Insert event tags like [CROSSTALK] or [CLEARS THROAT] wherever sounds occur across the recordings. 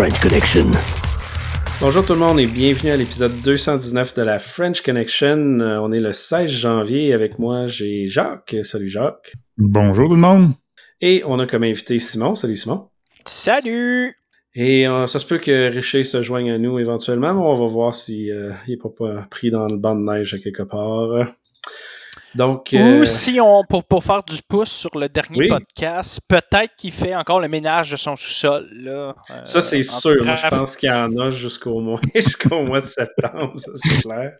The French Connection. Bonjour tout le monde et bienvenue à l'épisode 219 de la French Connection. Euh, on est le 16 janvier avec moi, j'ai Jacques. Salut Jacques. Bonjour tout le monde. Et on a comme invité Simon. Salut Simon. Salut! Et euh, ça se peut que Richer se joigne à nous éventuellement, mais on va voir s'il euh, n'est pas, pas pris dans le banc de neige à quelque part. Donc, euh, Ou si on, pour, pour faire du pouce sur le dernier Oui. podcast, peut-être qu'il fait encore le ménage de son sous-sol. Là, euh, ça c'est en sûr. Je pense qu'il y en a jusqu'au mois, [LAUGHS] jusqu'au mois de septembre, ça c'est clair.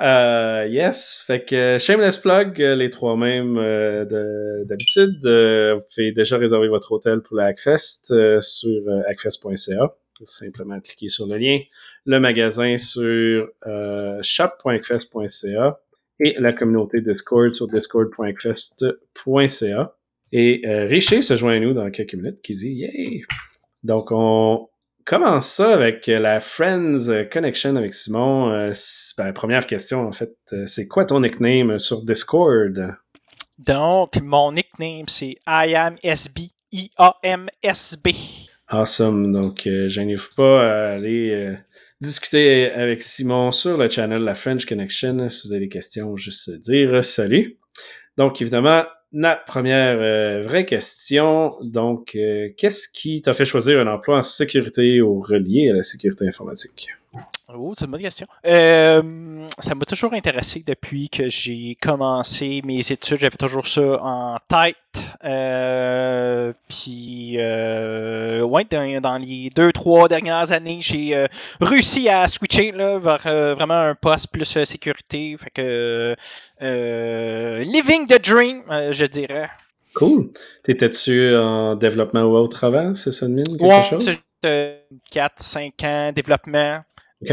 Euh, yes, fait que shameless plug, euh, les trois mêmes euh, de- d'habitude. Euh, vous pouvez déjà réserver votre hôtel pour la Hackfest euh, sur euh, hackfest.ca. Simplement cliquer sur le lien. Le magasin sur euh, shop.hackfest.ca et la communauté Discord sur discord.hackfest.ca. Et euh, Richer se joint à nous dans quelques minutes qui dit Yay! Donc on commence ça avec la Friends Connection avec Simon. Euh, ben, première question en fait, euh, c'est quoi ton nickname sur Discord? Donc, mon nickname, c'est I am SB. I-A-M-S-B. Awesome. Donc, euh, gênez-vous pas à aller euh, discuter avec Simon sur le channel La French Connection. Si vous avez des questions, juste dire salut. Donc, évidemment, la première euh, vraie question. Donc, euh, qu'est-ce qui t'a fait choisir un emploi en sécurité ou relié à la sécurité informatique? Oh, c'est une bonne question. Euh, ça m'a toujours intéressé depuis que j'ai commencé mes études. J'avais toujours ça en tête. Euh, puis, euh, ouais, dans, dans les deux, trois dernières années, j'ai réussi à switcher là, vers vraiment un poste plus sécurité. Fait que, living the dream, je dirais. Cool. T'étais-tu en développement ou autre avant, c'est ça quelque Ouais, chose? c'est euh, 4-5 ans, développement.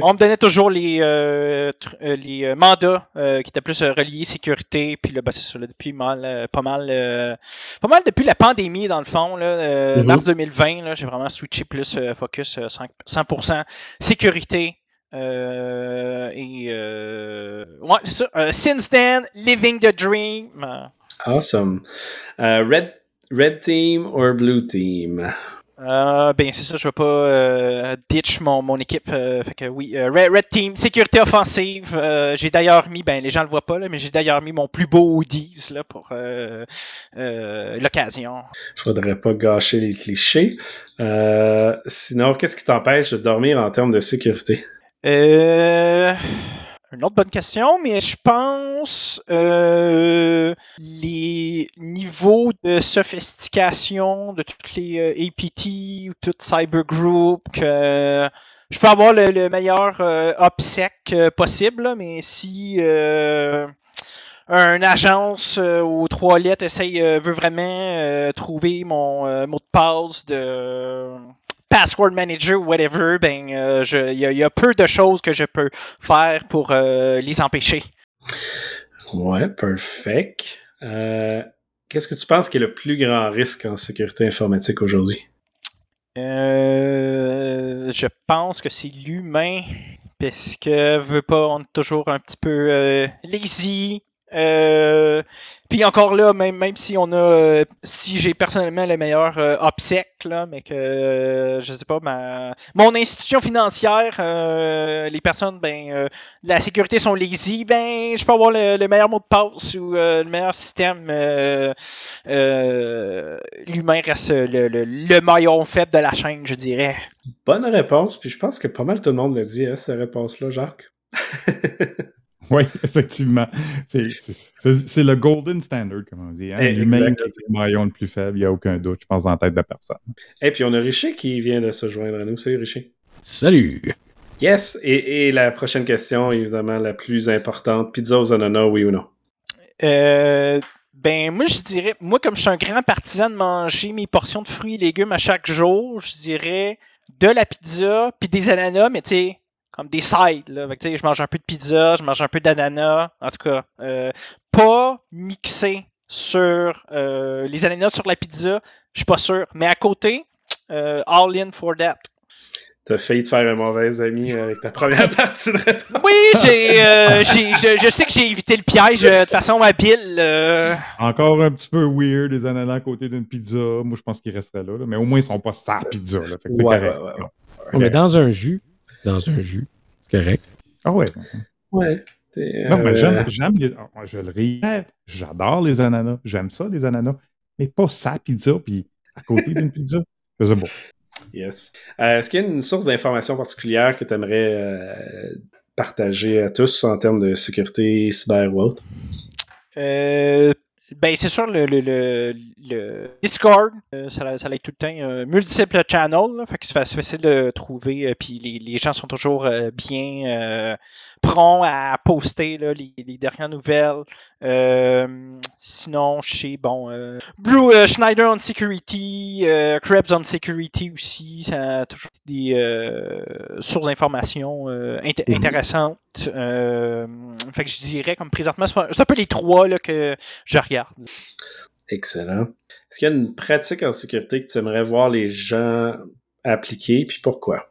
On me donnait toujours les, euh, euh, les euh, mandats euh, qui étaient plus reliés sécurité. Puis là, ben, c'est ça, là, depuis mal, pas mal, euh, pas mal depuis la pandémie, dans le fond, là, Mhm. mars 2020, là, j'ai vraiment switché plus focus euh, 100%, 100% sécurité. Et ouais, c'est ça. Since then, living the dream. Awesome. Red, red team or blue team? Euh, ben c'est ça, je vais pas euh, ditch mon, mon équipe. euh, fait que oui, euh, Red, Red Team, sécurité offensive. euh, j'ai d'ailleurs mis, ben les gens le voient pas là, mais j'ai d'ailleurs mis mon plus beau hoodies là pour l'occasion. Faudrait pas gâcher les clichés. Sinon, qu'est-ce qui t'empêche de dormir en termes de sécurité? Euh, une autre bonne question, mais je pense euh, les niveaux de sophistication de toutes les euh, APT ou toutes Cyber Group que je peux avoir le, le meilleur euh, euh, possible, mais si euh, une agence euh, aux trois lettres essaye, euh, veut vraiment euh, trouver mon euh, mot de passe de password manager ou whatever, ben euh, je- il y, a- il y a peu de choses que je peux faire pour euh, les empêcher. Ouais, perfect. Euh, qu'est-ce que tu penses qui est le plus grand risque en sécurité informatique aujourd'hui? Euh, je pense que c'est l'humain, parce que veut pas, on est toujours un petit peu euh, lazy. Euh, puis encore là, même, même si on a, euh, si j'ai personnellement le meilleur euh, là, mais que euh, je sais pas, ma, mon institution financière, euh, les personnes, ben, la sécurité sont lazy, ben, je peux avoir le, le meilleur mot de passe ou le meilleur système. L'humain reste le, le, le maillon faible de la chaîne, je dirais. Bonne réponse, puis je pense que pas mal tout le monde l'a dit, hein, cette réponse-là, Jacques. [LAUGHS] [LAUGHS] Oui, effectivement. C'est- le golden standard, comme on dit. Hein? Eh, L'humain qui exact. est le maillon le plus faible, il n'y a aucun doute, je pense, dans la tête de personne. Et puis on a Richer qui vient de se joindre à nous. Salut Richer. Salut. Yes, et, et la prochaine question, évidemment, la plus importante. Pizza aux ananas, oui ou non? Euh, ben, moi, je dirais, moi, comme je suis un grand partisan de manger mes portions de fruits et légumes à chaque jour, je dirais de la pizza, puis des ananas, mais tu sais, comme des sides, là. Fait que, je mange un peu de pizza, je mange un peu d'ananas, en tout cas. euh, pas mixé sur euh, les ananas sur la pizza, je suis pas sûr. Mais à côté, euh, all in for that. T'as failli te faire un mauvais ami avec ta première [LAUGHS] partie de réponse. Oui, j'ai, euh, j'ai- je, je sais que j'ai évité le piège euh, de façon habile. euh. Encore un petit peu weird, des ananas à côté d'une pizza. Moi, je pense qu'ils resteraient là, là. Mais au moins, ils sont pas sa pizza. Là. Fait que c'est Ouais, correct. ouais, ouais, ouais. Mais dans un jus, dans un jus, c'est correct. Ah ouais. Ouais. Non, mais euh, j'aime, j'aime les. ah, Je le répète, j'adore les ananas. J'aime ça, les ananas. Mais pas sa pizza, puis à côté d'une pizza. Sais pas. Yes. Euh, Est-ce qu'il y a une source d'information particulière que tu aimerais partager à tous en termes de sécurité cyber ou autre? Euh, ben, c'est sûr, le, le, le, Discord, euh, ça, ça tout le temps. Euh, multiple channel, là, fait que c'est fa- c'est facile de trouver, euh, puis les, les gens sont toujours euh, bien prompts à poster là, les, les dernières nouvelles. Euh, sinon, chez, bon, euh, Blue euh, Schneider on Security, euh, Krebs on Security aussi, ça a toujours des sources d'informations int- Mhm. intéressantes. Fait que je dirais, comme présentement, c'est un peu les trois là, que je regarde. Excellent. Est-ce qu'il y a une pratique en sécurité que tu aimerais voir les gens appliquer, puis pourquoi?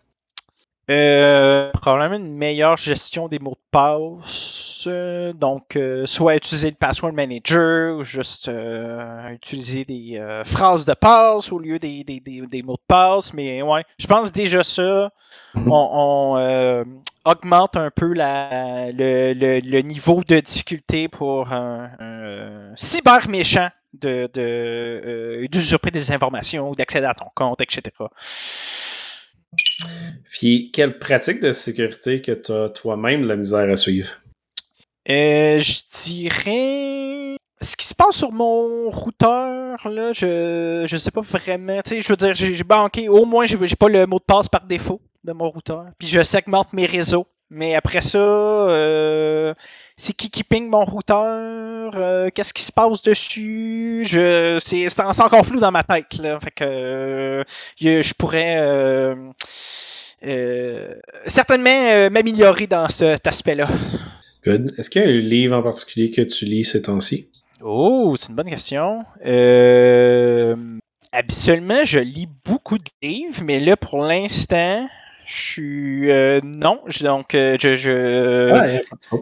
Euh, probablement une meilleure gestion des mots de passe. euh, donc, euh, soit utiliser le password manager ou juste euh, utiliser des phrases de passe au lieu des, des, des, des mots de passe. Mais ouais, je pense déjà ça, on, on, augmente un peu la, le, le, le niveau de difficulté pour un, un cyber méchant de, de, d'usurper des informations ou d'accéder à ton compte, etc. Puis, quelle pratique de sécurité que tu as toi-même la misère à suivre? Euh, je dirais. Ce qui se passe sur mon routeur, là, je, je sais pas vraiment. Tu sais, je veux dire, j'ai banqué. Au moins, j'ai j'ai pas le mot de passe par défaut de mon routeur. Puis je segmente mes réseaux. Mais après ça, euh, c'est qui qui ping mon routeur? euh, Qu'est-ce qui se passe dessus? Je, c'est, c'est en- c'est encore flou dans ma tête. Là. Fait que euh, je pourrais certainement m'améliorer dans ce- cet aspect-là. Good. Est-ce qu'il y a un livre en particulier que tu lis ces temps-ci? Oh, c'est une bonne question. Euh, habituellement, je lis beaucoup de livres, mais là, pour l'instant, je suis. euh, non, je- donc, euh, je. pas.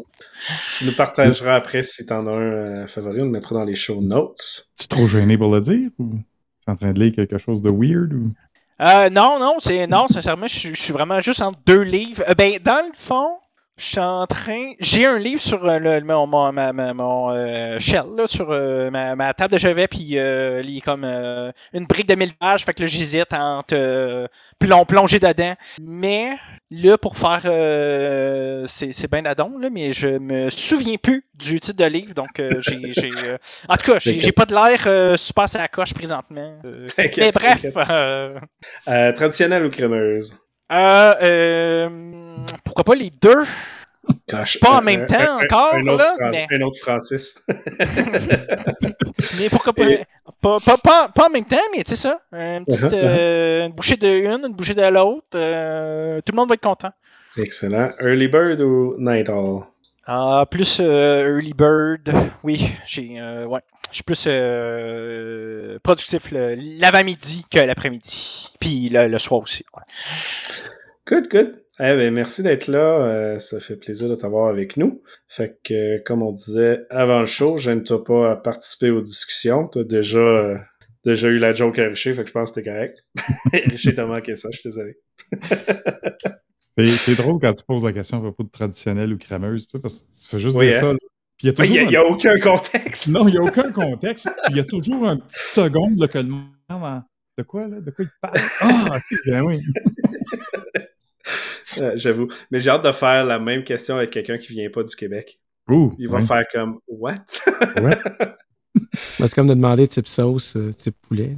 Tu nous partageras après si t'en as un euh, favori, on le mettra dans les show notes. Tu es trop gêné pour le dire ou tu es en train de lire quelque chose de weird ou? Euh, non, non, c'est non, sincèrement, je suis- je suis vraiment juste entre deux livres. Euh, ben, dans le fond, je suis en train. J'ai un livre sur euh, le, mon, mon, euh, shell, là, sur euh, ma, ma table de chevet, puis euh, il est comme une brique de 1000 pages, fait que là, j'hésite entre plon- plonger dedans. Mais là, pour faire. c'est bien d'adon, là, mais je me souviens plus du titre de livre, donc j'ai. en tout cas, j'ai pas de l'air super à la coche présentement. Mais bref. traditionnelle ou crémeuse? euh, euh, pourquoi pas les deux? Gosh, Pas en même un- temps un- encore, un autre là, Fran- mais- Un autre Francis. Mais pourquoi pas, Et- pas, pas, pas, pas en même temps, mais tu sais ça, une, petite, Uh-huh, euh, une bouchée de une, une bouchée de l'autre, euh, tout le monde va être content. Excellent. Early Bird ou Night Owl? Ah, plus euh, early bird, oui, j'ai, ouais, je suis plus productif l'avant-midi que l'après-midi, puis le, le soir aussi. ouais. Good, good. Eh ben, merci d'être là. Euh, ça fait plaisir de t'avoir avec nous. Fait que, euh, comme on disait avant le show, j'aime-toi pas à participer aux discussions. T'as déjà, euh, déjà eu la joke à Richer, fait que je pense que t'es correct. [LAUGHS] Richer t'a manqué ça, je suis désolé. [LAUGHS] C'est drôle quand tu poses la question à propos de traditionnelle ou crémeuse, parce que tu fais juste Oui, dire hein? ça. là. Puis il a n'y a, un- aucun contexte. Non, il n'y a aucun contexte. Puis il y a toujours un petit seconde là, que le monde. en- De quoi, là? De quoi il parle? Ah, ok, ben oui. [LAUGHS] [LAUGHS] Euh, J'avoue. Mais j'ai hâte de faire la même question avec quelqu'un qui vient pas du Québec. Ouh, Il va ouais, faire comme What? ouais. [LAUGHS] Ben, C'est comme de demander type sauce, euh, type poulet.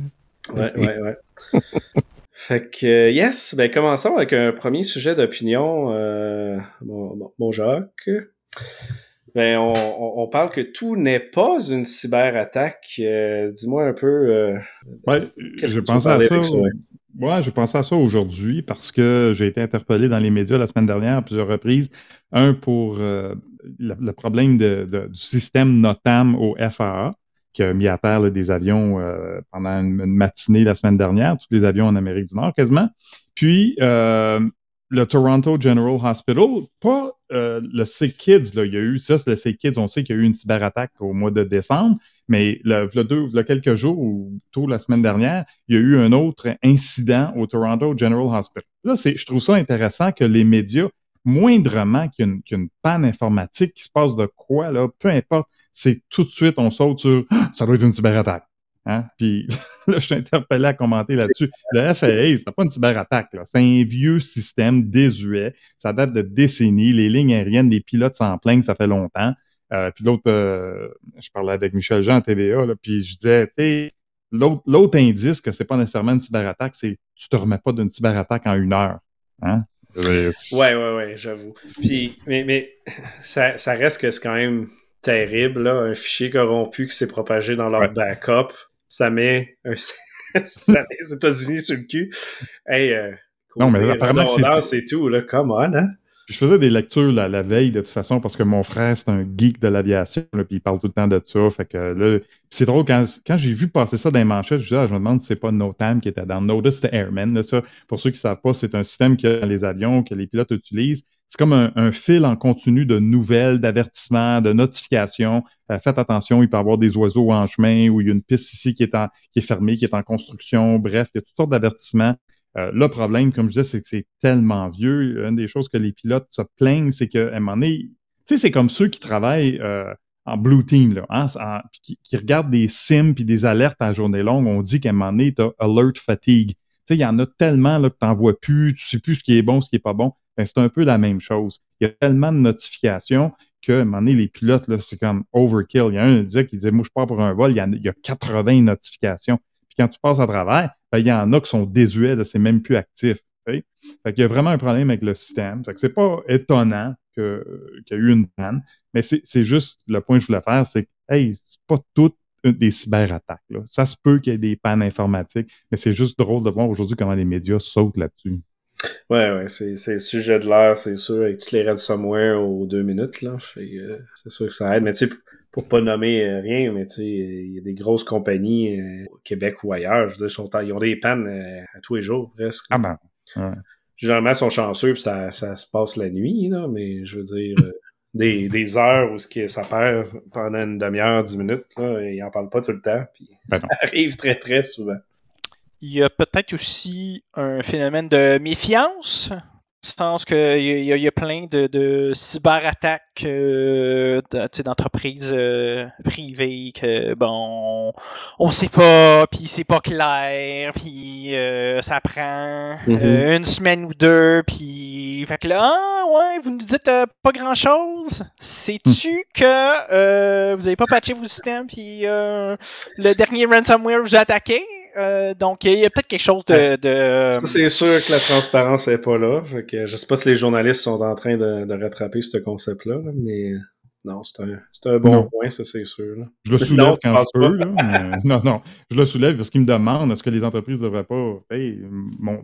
là. Ouais, ouais, ouais. [LAUGHS] fait que, euh, yes, ben commençons avec un premier sujet d'opinion, euh, mon, Jacques. Ben, on, parle que tout n'est pas une cyberattaque. Euh, Dis-moi un peu. euh, Ouais, Qu'est-ce j'ai que tu pensé veux à ça. avec ça, ouais? Ouais, j'ai pensé à ça aujourd'hui parce que j'ai été interpellé dans les médias la semaine dernière à plusieurs reprises. Un pour euh, le, problème du système NOTAM au FAA, qui a mis à terre des avions euh, pendant une, une matinée la semaine dernière, tous les avions en Amérique du Nord quasiment. Puis, euh, le Toronto General Hospital, pas euh, le Sick Kids, là, il y a eu ça, c'est le Sick Kids, on sait qu'il y a eu une cyberattaque au mois de décembre, mais le, le deux, le quelques jours ou tôt la semaine dernière, il y a eu un autre incident au Toronto General Hospital. Là, c'est, je trouve ça intéressant que les médias, moindrement qu'une, qu'une panne informatique qui se passe de quoi, là, peu importe, c'est tout de suite, on saute sur ah, ça doit être une cyberattaque. Hein? Puis [LAUGHS] là, je suis interpellé à commenter là-dessus. [LAUGHS] Le FAA, c'est pas une cyberattaque. C'est un vieux système désuet. Ça date de décennies. Les lignes aériennes des pilotes s'en plaignent, ça fait longtemps. Euh, puis l'autre, euh, je parlais avec Michel Jean à TVA, là, puis je disais, tu sais, l'autre, indice que c'est pas nécessairement une cyberattaque, c'est tu te remets pas d'une cyberattaque en une heure. Hein? Ouais, ouais, ouais, j'avoue. Puis, mais, mais [LAUGHS] ça, ça reste que c'est quand même terrible, là, un fichier corrompu qui s'est propagé dans leur backup ça met, un, [LAUGHS] ça met les États-Unis sur le cul. Hey, euh, non, mais apparemment, c'est tout, là. Come on, hein? je faisais des lectures la, la, veille de toute façon parce que mon frère, c'est un geek de l'aviation, puis il parle tout le temps de ça. Fait que là, c'est drôle, quand, quand j'ai vu passer ça dans les manchettes, je, ah, je me demande si c'est pas NOTAM qui était dans Notice the Airman. Là, ça, pour ceux qui ne savent pas, c'est un système que les avions, que les pilotes utilisent. C'est comme un, un, fil en continu de nouvelles, d'avertissements, de notifications. Euh, faites attention, il peut y avoir des oiseaux en chemin ou il y a une piste ici qui est, en, qui est fermée, qui est en construction. Bref, il y a toutes sortes d'avertissements euh, le problème, comme je disais, c'est que c'est tellement vieux. Une des choses que les pilotes se plaignent, c'est qu'à un moment donné, tu sais, c'est comme ceux qui travaillent euh, en blue team, là, hein, qui, regardent des sims puis des alertes à journée longue. On dit qu'à un moment donné, tu as alert fatigue. Tu sais, il y en a tellement là, que tu n'en vois plus, tu sais plus ce qui est bon, ce qui est pas bon. Ben, c'est un peu la même chose. Il y a tellement de notifications qu'à un moment donné, les pilotes, c'est comme overkill. Il y a un disait, qui disait, moi, je pars pour un vol, il y, a, il y a 80 notifications. Puis quand tu passes à travers, ben, il y en a qui sont désuets, c'est même plus actif. Fait y a vraiment un problème avec le système. Fait que c'est pas étonnant qu'il y a eu une panne, mais c'est juste le point que je voulais faire, c'est que hey, c'est pas toutes des cyberattaques. Ça se peut qu'il y ait des pannes informatiques, mais c'est juste drôle de voir aujourd'hui comment les médias sautent là-dessus. Ouais, ouais, c'est le sujet de l'heure, c'est sûr, avec toutes les Red Somewhere aux deux minutes, là. Euh, c'est sûr que ça aide. Mais tu sais, pour pas nommer euh, rien, mais tu sais, il y a des grosses compagnies euh, au Québec ou ailleurs, je veux dire, sont, ils ont des pannes à tous les jours presque. Ah ben. Généralement, ils sont chanceux puis ça, ça se passe la nuit, là, mais je veux dire, des, des heures où ce qui, ça perd pendant une demi-heure, dix minutes, là, ils en parlent pas tout le temps, puis ben [LAUGHS] ça arrive très très souvent. Il y a peut-être aussi un phénomène de méfiance je pense qu'il y, y, a plein de, de cyberattaques euh, d'entreprises euh, privées que bon on sait pas puis c'est pas clair puis euh, ça prend mm-hmm. une semaine ou deux puis fait que là ah, ouais vous nous dites pas grand chose sais-tu mm. que vous avez pas patché vos systèmes puis le dernier ransomware vous a attaqué? Euh, donc, il y a peut-être quelque chose de. Ça, c'est sûr que la transparence n'est pas là. Fait que je sais pas si les journalistes sont en train de, rattraper ce concept-là, mais non, c'est un, un, bon point, ça, c'est sûr. Je le soulève quand je peux. Là, [LAUGHS] non, non, je le soulève parce qu'ils me demandent est-ce que les entreprises ne devraient pas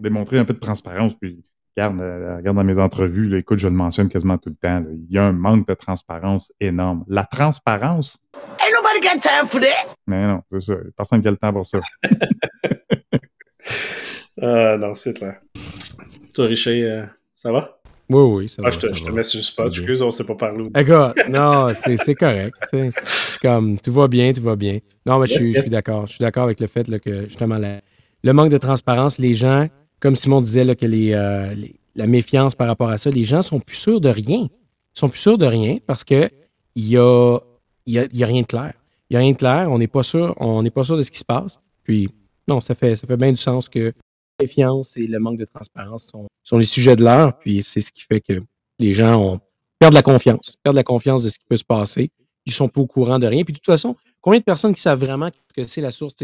démontrer un peu de transparence? Puis, regarde, euh, regarde dans mes entrevues, là, écoute, je le mentionne quasiment tout le temps. il y a un manque de transparence énorme. La transparence, nobody got time for that. Mais non, c'est ça. Personne qui a le temps pour ça. [LAUGHS] ah non, c'est clair. Toi, Richer, euh, ça va? Oui, oui, ça ah, va. Je te, je te mets sur le spot. Excuse, on ne sait pas parler. Écoute, non, c'est correct. C'est comme, tout va bien, tout va bien. Non, mais je suis, suis d'accord. Je suis d'accord avec le fait là, que, justement, le manque de transparence, les gens, comme Simon disait, là, que les, euh, les, la méfiance par rapport à ça, les gens sont plus sûrs de rien. Ils sont plus sûrs de rien parce que il y a il n'y a, rien de clair. Il n'y a rien de clair, on n'est pas sûr, on n'est pas sûr de ce qui se passe. Puis, non, ça fait, ça fait bien du sens que la confiance et le manque de transparence sont, sont les sujets de l'heure, puis c'est ce qui fait que les gens ont, perdent la confiance, perdent la confiance de ce qui peut se passer. Ils sont pas au courant de rien. Puis de toute façon, combien de personnes qui savent vraiment que c'est la source,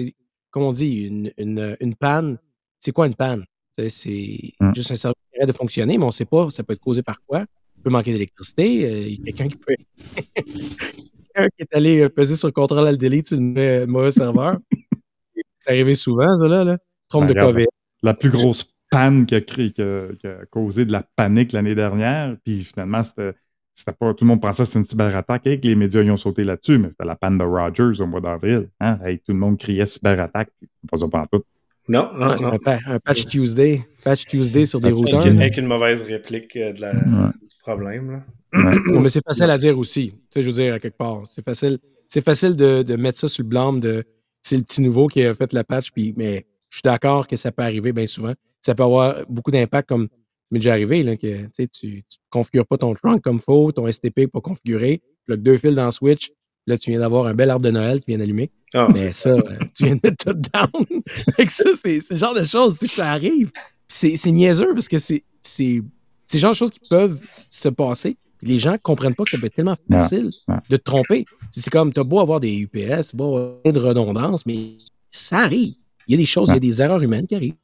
comme on dit, une, une, une panne, c'est quoi une panne? C'est mmh. juste un service qui arrête de fonctionner, mais on ne sait pas, ça peut être causé par quoi? Il peut manquer d'électricité, euh, il y a quelqu'un qui peut [LAUGHS] quelqu'un qui est allé euh, peser sur le contrôle à delete sur le mauvais serveur. [LAUGHS] C'est arrivé souvent, ça, là. là. Trompe de COVID. La plus grosse panne qui a, créé, qui a, causé de la panique l'année dernière, puis finalement, c'était. C'était pas, tout le monde pensait que c'était une cyberattaque et que les médias y ont sauté là-dessus, mais c'était la panne de Rogers au mois d'avril. Hein? tout le monde criait cyberattaque, pas ça pas tout. Non, non, Ah, non. un, un patch Tuesday. Patch Tuesday sur des routeurs. Avec, une mauvaise réplique euh, de la, Ouais. du problème. Là. Ouais. Non, [CLEARS THROAT] mais c'est facile à dire aussi. Tu sais, je veux dire, à quelque part. C'est facile, c'est facile de, de mettre ça sur le blâme de c'est le petit nouveau qui a fait la patch, puis, mais je suis d'accord que ça peut arriver bien souvent. Ça peut avoir beaucoup d'impact, comme m'est déjà arrivé, là, que tu ne configures pas ton trunk comme faut, ton STP n'est pas configuré, tu deux fils dans Switch, là, tu viens d'avoir un bel arbre de Noël qui vient d'allumer. Ah, Mais ça, euh, tu viens de mettre tout down. [LAUGHS] fait que ça, c'est le genre de choses, que ça arrive. C'est niaiseux parce que c'est le genre de choses qui peuvent se passer. Puis les gens comprennent pas que ça peut être tellement facile ouais. de te tromper. C'est comme, t'as beau avoir des UPS, t'as beau avoir de redondance, mais ça arrive. Il y a des choses, il y a des erreurs humaines qui arrivent.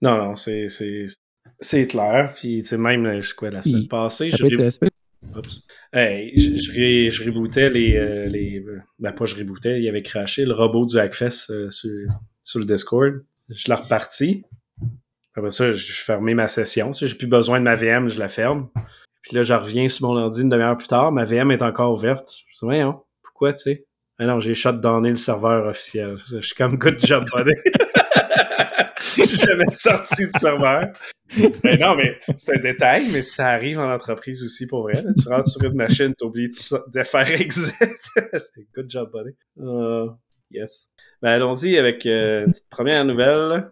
Non, non, c'est, c'est, c'est clair. Puis, tu sais, même euh, je- quoi, la semaine Puis, passée, Ça je, ré-. Hey, je, je, ré- je rebootais les, euh, les. Ben, pas je rebootais, il avait craché le robot du Hackfest euh, sur, sur le Discord. Je l'ai reparti. Après ça, je, je fermais ma session. Si j'ai plus besoin de ma VM, je la ferme. Puis là, je reviens sur mon ordi une demi-heure plus tard. Ma VM est encore ouverte. Je dis, voyons, pourquoi, tu sais? Ah non, j'ai shutdowné le serveur officiel. Je suis comme good job, buddy. [LAUGHS] j'ai jamais sorti du serveur. Mais non, mais c'est un détail, mais ça arrive en entreprise aussi pour vrai. Tu rentres sur une machine, t'oublies de faire exit. [LAUGHS] c'est good job, buddy. Euh, yes. Ben, allons-y avec euh, une petite première nouvelle.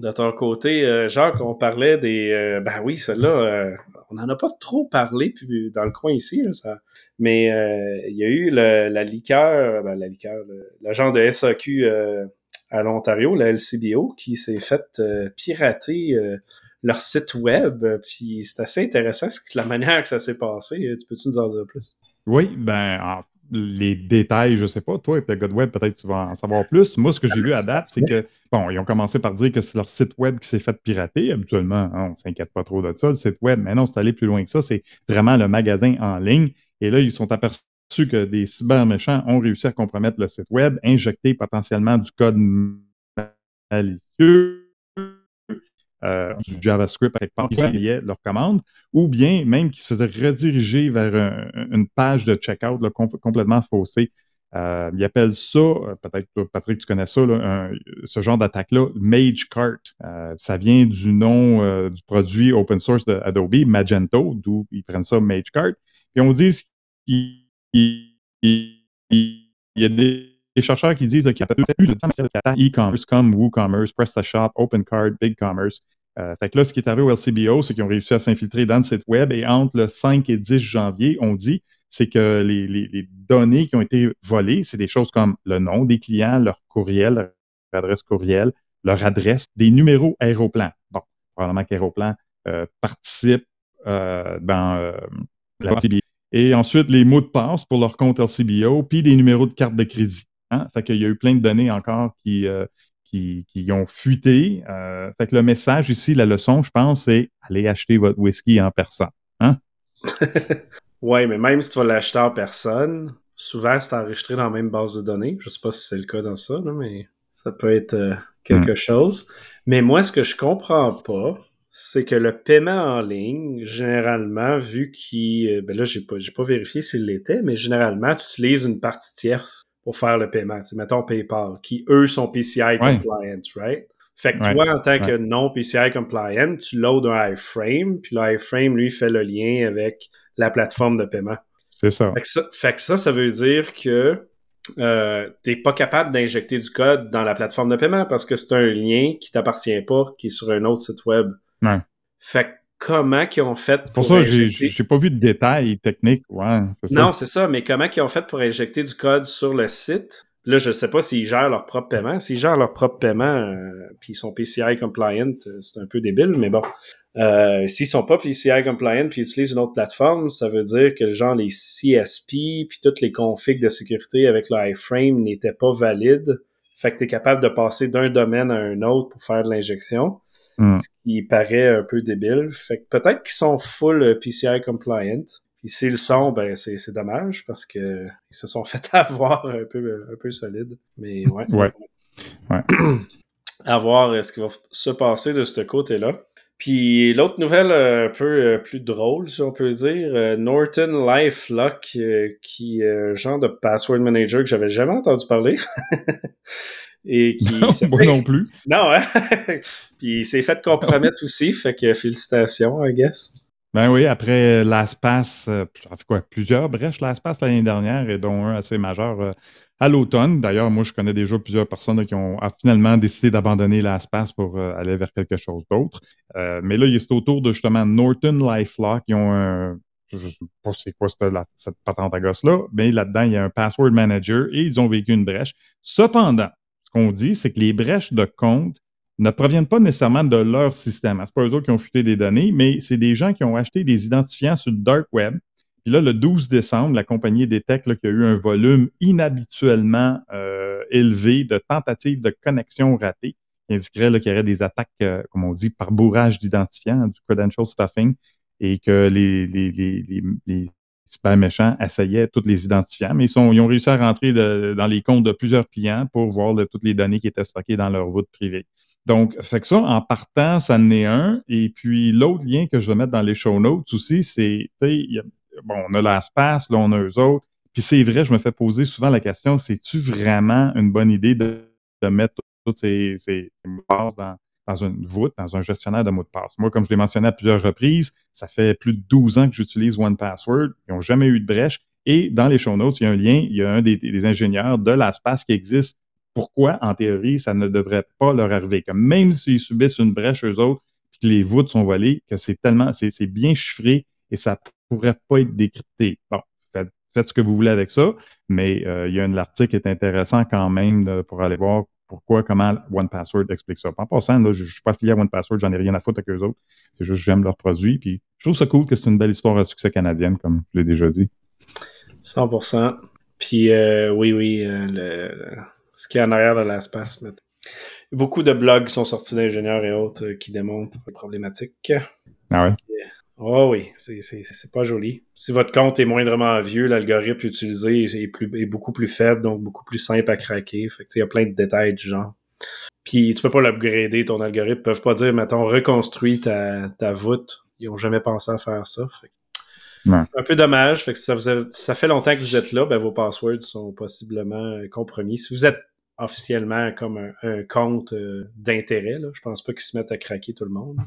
De ton côté, euh, Jacques, on parlait des... euh, ben oui, celle-là, euh, on n'en a pas trop parlé puis dans le coin ici, ça, mais il y a eu la liqueur, ben, la liqueur, l'agent de SAQ à l'Ontario, la LCBO, qui s'est fait pirater leur site web. Puis c'est assez intéressant la manière que ça s'est passé. Tu peux-tu nous en dire plus? Oui, ben, en- les détails, je sais pas. Toi, avec le God Web, peut-être tu vas en savoir plus. Moi, ce que j'ai vu à date, c'est que, bon, ils ont commencé par dire que c'est leur site web qui s'est fait pirater. Habituellement, hein, on s'inquiète pas trop de ça, le site web. Mais non, c'est allé plus loin que ça. C'est vraiment le magasin en ligne. Et là, ils sont aperçus que des cyberméchants ont réussi à compromettre le site web, injecter potentiellement du code malicieux, euh, du JavaScript à quelque part, qui envoyaient leurs commandes, ou bien même qui se faisaient rediriger vers un- une page de checkout là, complètement faussée. Euh, ils appellent ça, euh, peut-être Patrick, tu connais ça, là, un- ce genre d'attaque-là, MageCart. Euh, ça vient du nom euh, du produit open source de Adobe, Magento, d'où ils prennent ça MageCart. Puis on dit qu'il il- il- il y a des, des chercheurs qui disent qu'il y a peut-être plus de 100 e-commerce comme WooCommerce, PrestaShop, OpenCart, BigCommerce. Euh, fait que là, ce qui est arrivé au LCBO, c'est qu'ils ont réussi à s'infiltrer dans le site web et entre le 5 et 10 janvier, on dit, c'est que les, les- les données qui ont été volées, c'est des choses comme le nom des clients, leur courriel, leur adresse courriel, leur adresse, des numéros Aéroplan. Bon, probablement qu'Aéroplan euh, participe euh, dans la LCBO. Et ensuite, les mots de passe pour leur compte LCBO, puis des numéros de carte de crédit. Hein? Fait qu'il y a eu plein de données encore qui, euh, qui, qui ont fuité. Euh, fait que le message ici, la leçon, je pense, c'est allez acheter votre whisky en personne. [LAUGHS] Ouais, mais même si tu vas l'acheter en personne, souvent c'est enregistré dans la même base de données. Je sais pas si c'est le cas dans ça, là, mais ça peut être euh, quelque chose. Mais moi, ce que je comprends pas, c'est que le paiement en ligne, généralement, vu qu'il... ben là, j'ai pas, j'ai pas vérifié s'il l'était, mais généralement, tu utilises une partie tierce pour faire le paiement. C'est mettons PayPal, qui eux sont PCI compliant, right? Fait que Ouais. toi, en tant que Ouais. non PCI compliant, tu loads un iframe, puis l'iframe, lui, fait le lien avec la plateforme de paiement. C'est ça. Fait que ça, fait que ça, ça veut dire que euh, t'es pas capable d'injecter du code dans la plateforme de paiement parce que c'est un lien qui t'appartient pas, qui est sur un autre site web. Ouais. Fait que comment qu'ils ont fait pour, Pour ça, j'ai injecter- j'ai pas vu de détails techniques. Ouais. Non, c'est ça, mais comment qu'ils ont fait pour injecter du code sur le site? Là, je sais pas s'ils gèrent leur propre paiement. S'ils gèrent leur propre paiement, euh, puis ils sont PCI compliant, euh, c'est un peu débile, mais bon. Euh, s'ils sont pas PCI compliant puis ils utilisent une autre plateforme, ça veut dire que genre les CSP puis toutes les configs de sécurité avec le iframe n'étaient pas valides. Fait que tu es capable de passer d'un domaine à un autre pour faire de l'injection. Hmm. Ce qui paraît un peu débile. Fait que peut-être qu'ils sont full euh, PCI compliant. Puis s'ils le sont, ben c'est c'est dommage parce que ils se sont [LAUGHS] fait avoir un peu un peu solide. Mais ouais. Ouais. Ouais. à voir euh, ce qui va se passer de ce côté-là. Puis l'autre nouvelle euh, un peu euh, plus drôle, si on peut dire, euh, Norton LifeLock, euh, qui est un genre de password manager que j'avais jamais entendu parler. [LAUGHS] Et [LAUGHS] qui non, moi non plus. Non, hein? [LAUGHS] Puis il s'est fait compromettre aussi, fait que félicitations, I guess. Ben oui, après l'ASPAS, euh, fait quoi, plusieurs brèches l'ASPAS l'année dernière, et dont un assez majeur euh, à l'automne. D'ailleurs, moi, je connais déjà plusieurs personnes qui ont finalement décidé d'abandonner l'ASPAS pour euh, aller vers quelque chose d'autre. mais là, c'est autour de justement Norton LifeLock. qui ont un, je ne sais pas c'est quoi cette, cette patente à gosse-là, mais là-dedans, il y a un password manager et ils ont vécu une brèche. Cependant, ce qu'on dit, c'est que les brèches de compte ne proviennent pas nécessairement de leur système. C'est pas eux autres qui ont fuité des données, mais c'est des gens qui ont acheté des identifiants sur le dark web. Puis là, le 12 décembre, la compagnie détecte qu'il y a eu un volume inhabituellement euh, élevé de tentatives de connexion ratées, qui indiquerait qu'il y aurait des attaques, euh, comme on dit, par bourrage d'identifiants, du credential stuffing, et que les, les, les, les, super méchants essayaient tous les identifiants, mais ils, sont, ils ont réussi à rentrer dans les comptes de plusieurs clients pour voir toutes les données qui étaient stockées dans leur voûte privée. Donc, fait que ça, en partant, ça en est un. Et puis, l'autre lien que je vais mettre dans les show notes aussi, c'est, tu sais, bon, on a l'espace, là, on a eux autres. Puis c'est vrai, je me fais poser souvent la question, c'est-tu vraiment une bonne idée de, mettre toutes ces, ces, passe dans, dans une voûte, dans un gestionnaire de mots de passe? Moi, comme je l'ai mentionné à plusieurs reprises, ça fait plus de 12 ans que j'utilise OnePassword. Ils n'ont jamais eu de brèche. Et dans les show notes, il y a un lien, il y a un des, ingénieurs de l'espace qui existe pourquoi, en théorie, ça ne devrait pas leur arriver. Que même s'ils subissent une brèche, eux autres, puis que les voûtes sont volées, que c'est tellement, c'est bien chiffré et ça pourrait pas être décrypté. Bon, faites, ce que vous voulez avec ça, mais euh, il y a un article qui est intéressant quand même pour aller voir pourquoi, comment OnePassword explique ça. En passant, là, je, ne suis pas affilié à OnePassword, j'en ai rien à foutre avec eux autres. C'est juste que j'aime leurs produits. Puis je trouve ça cool que c'est une belle histoire à succès canadienne, comme je l'ai déjà dit. 100%. Puis euh, oui, oui, euh, le, ce qui est en arrière de l'espace. Beaucoup de blogs sont sortis d'ingénieurs et autres euh, qui démontrent les problématiques. Ah ouais? Oh oui, c'est pas joli. Si votre compte est moindrement vieux, l'algorithme utilisé est, plus, est beaucoup plus faible, donc beaucoup plus simple à craquer. Fait il y a plein de détails du genre. Puis tu peux pas l'upgrader, ton algorithme. Ils peuvent pas dire, mettons, reconstruis ta, ta voûte. Ils ont jamais pensé à faire ça. Un peu dommage. Fait que ça, ça fait longtemps que vous êtes là, ben, vos passwords sont possiblement compromis. Si vous êtes officiellement comme un, compte euh, d'intérêt. Je pense pas qu'ils se mettent à craquer tout le monde.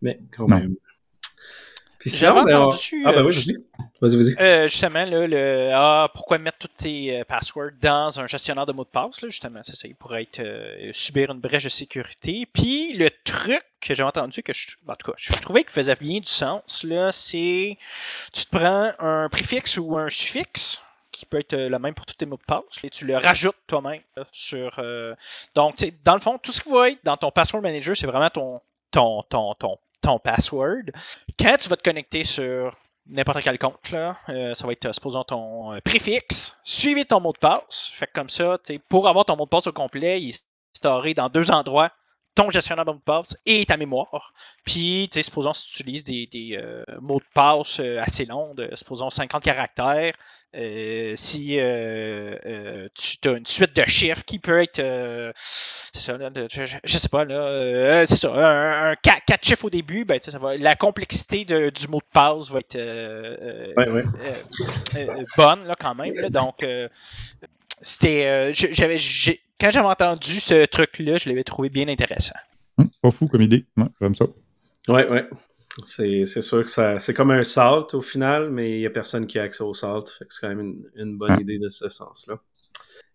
Mais quand même. J'avais ben, entendu. Ah, ben oui, vas-y. Vas-y, euh, justement, là, le... ah, pourquoi mettre tous tes euh, passwords dans un gestionnaire de mots de passe, là, justement, c'est ça. Il pourrait être, subir une brèche de sécurité. Puis le truc que j'ai entendu, que je, en tout cas, je trouvais qu'il faisait bien du sens, là, c'est tu te prends un préfixe ou un suffixe qui peut être euh, le même pour tous tes mots de passe. Et tu le rajoutes toi-même sur. Euh, donc, dans le fond, tout ce qui va être dans ton password manager, c'est vraiment ton, ton, ton, ton, ton password. Quand tu vas te connecter sur n'importe quel compte, là, euh, ça va être, supposons, ton préfixe, suivi de ton mot de passe. Fait que comme ça, pour avoir ton mot de passe au complet, il est storé dans deux endroits ton gestionnaire de mots de passe et ta mémoire. Puis, tu sais, supposons si tu utilises des, mots de passe assez longs, de, supposons 50 caractères, euh, si euh, euh, tu as une suite de chiffres qui peut être. c'est ça, je, sais pas, là. c'est ça, un, 4, chiffres au début, ben, ça va, la complexité du mot de passe va être bonne, là, quand même. donc, c'était. j'avais, quand j'avais entendu ce truc-là, je l'avais trouvé bien intéressant. Hum, pas fou comme idée. j'aime ça. Ouais, ouais. C'est sûr que ça c'est comme un salt au final, mais il n'y a personne qui a accès au salt. Fait que c'est quand même une, bonne idée de ce sens-là.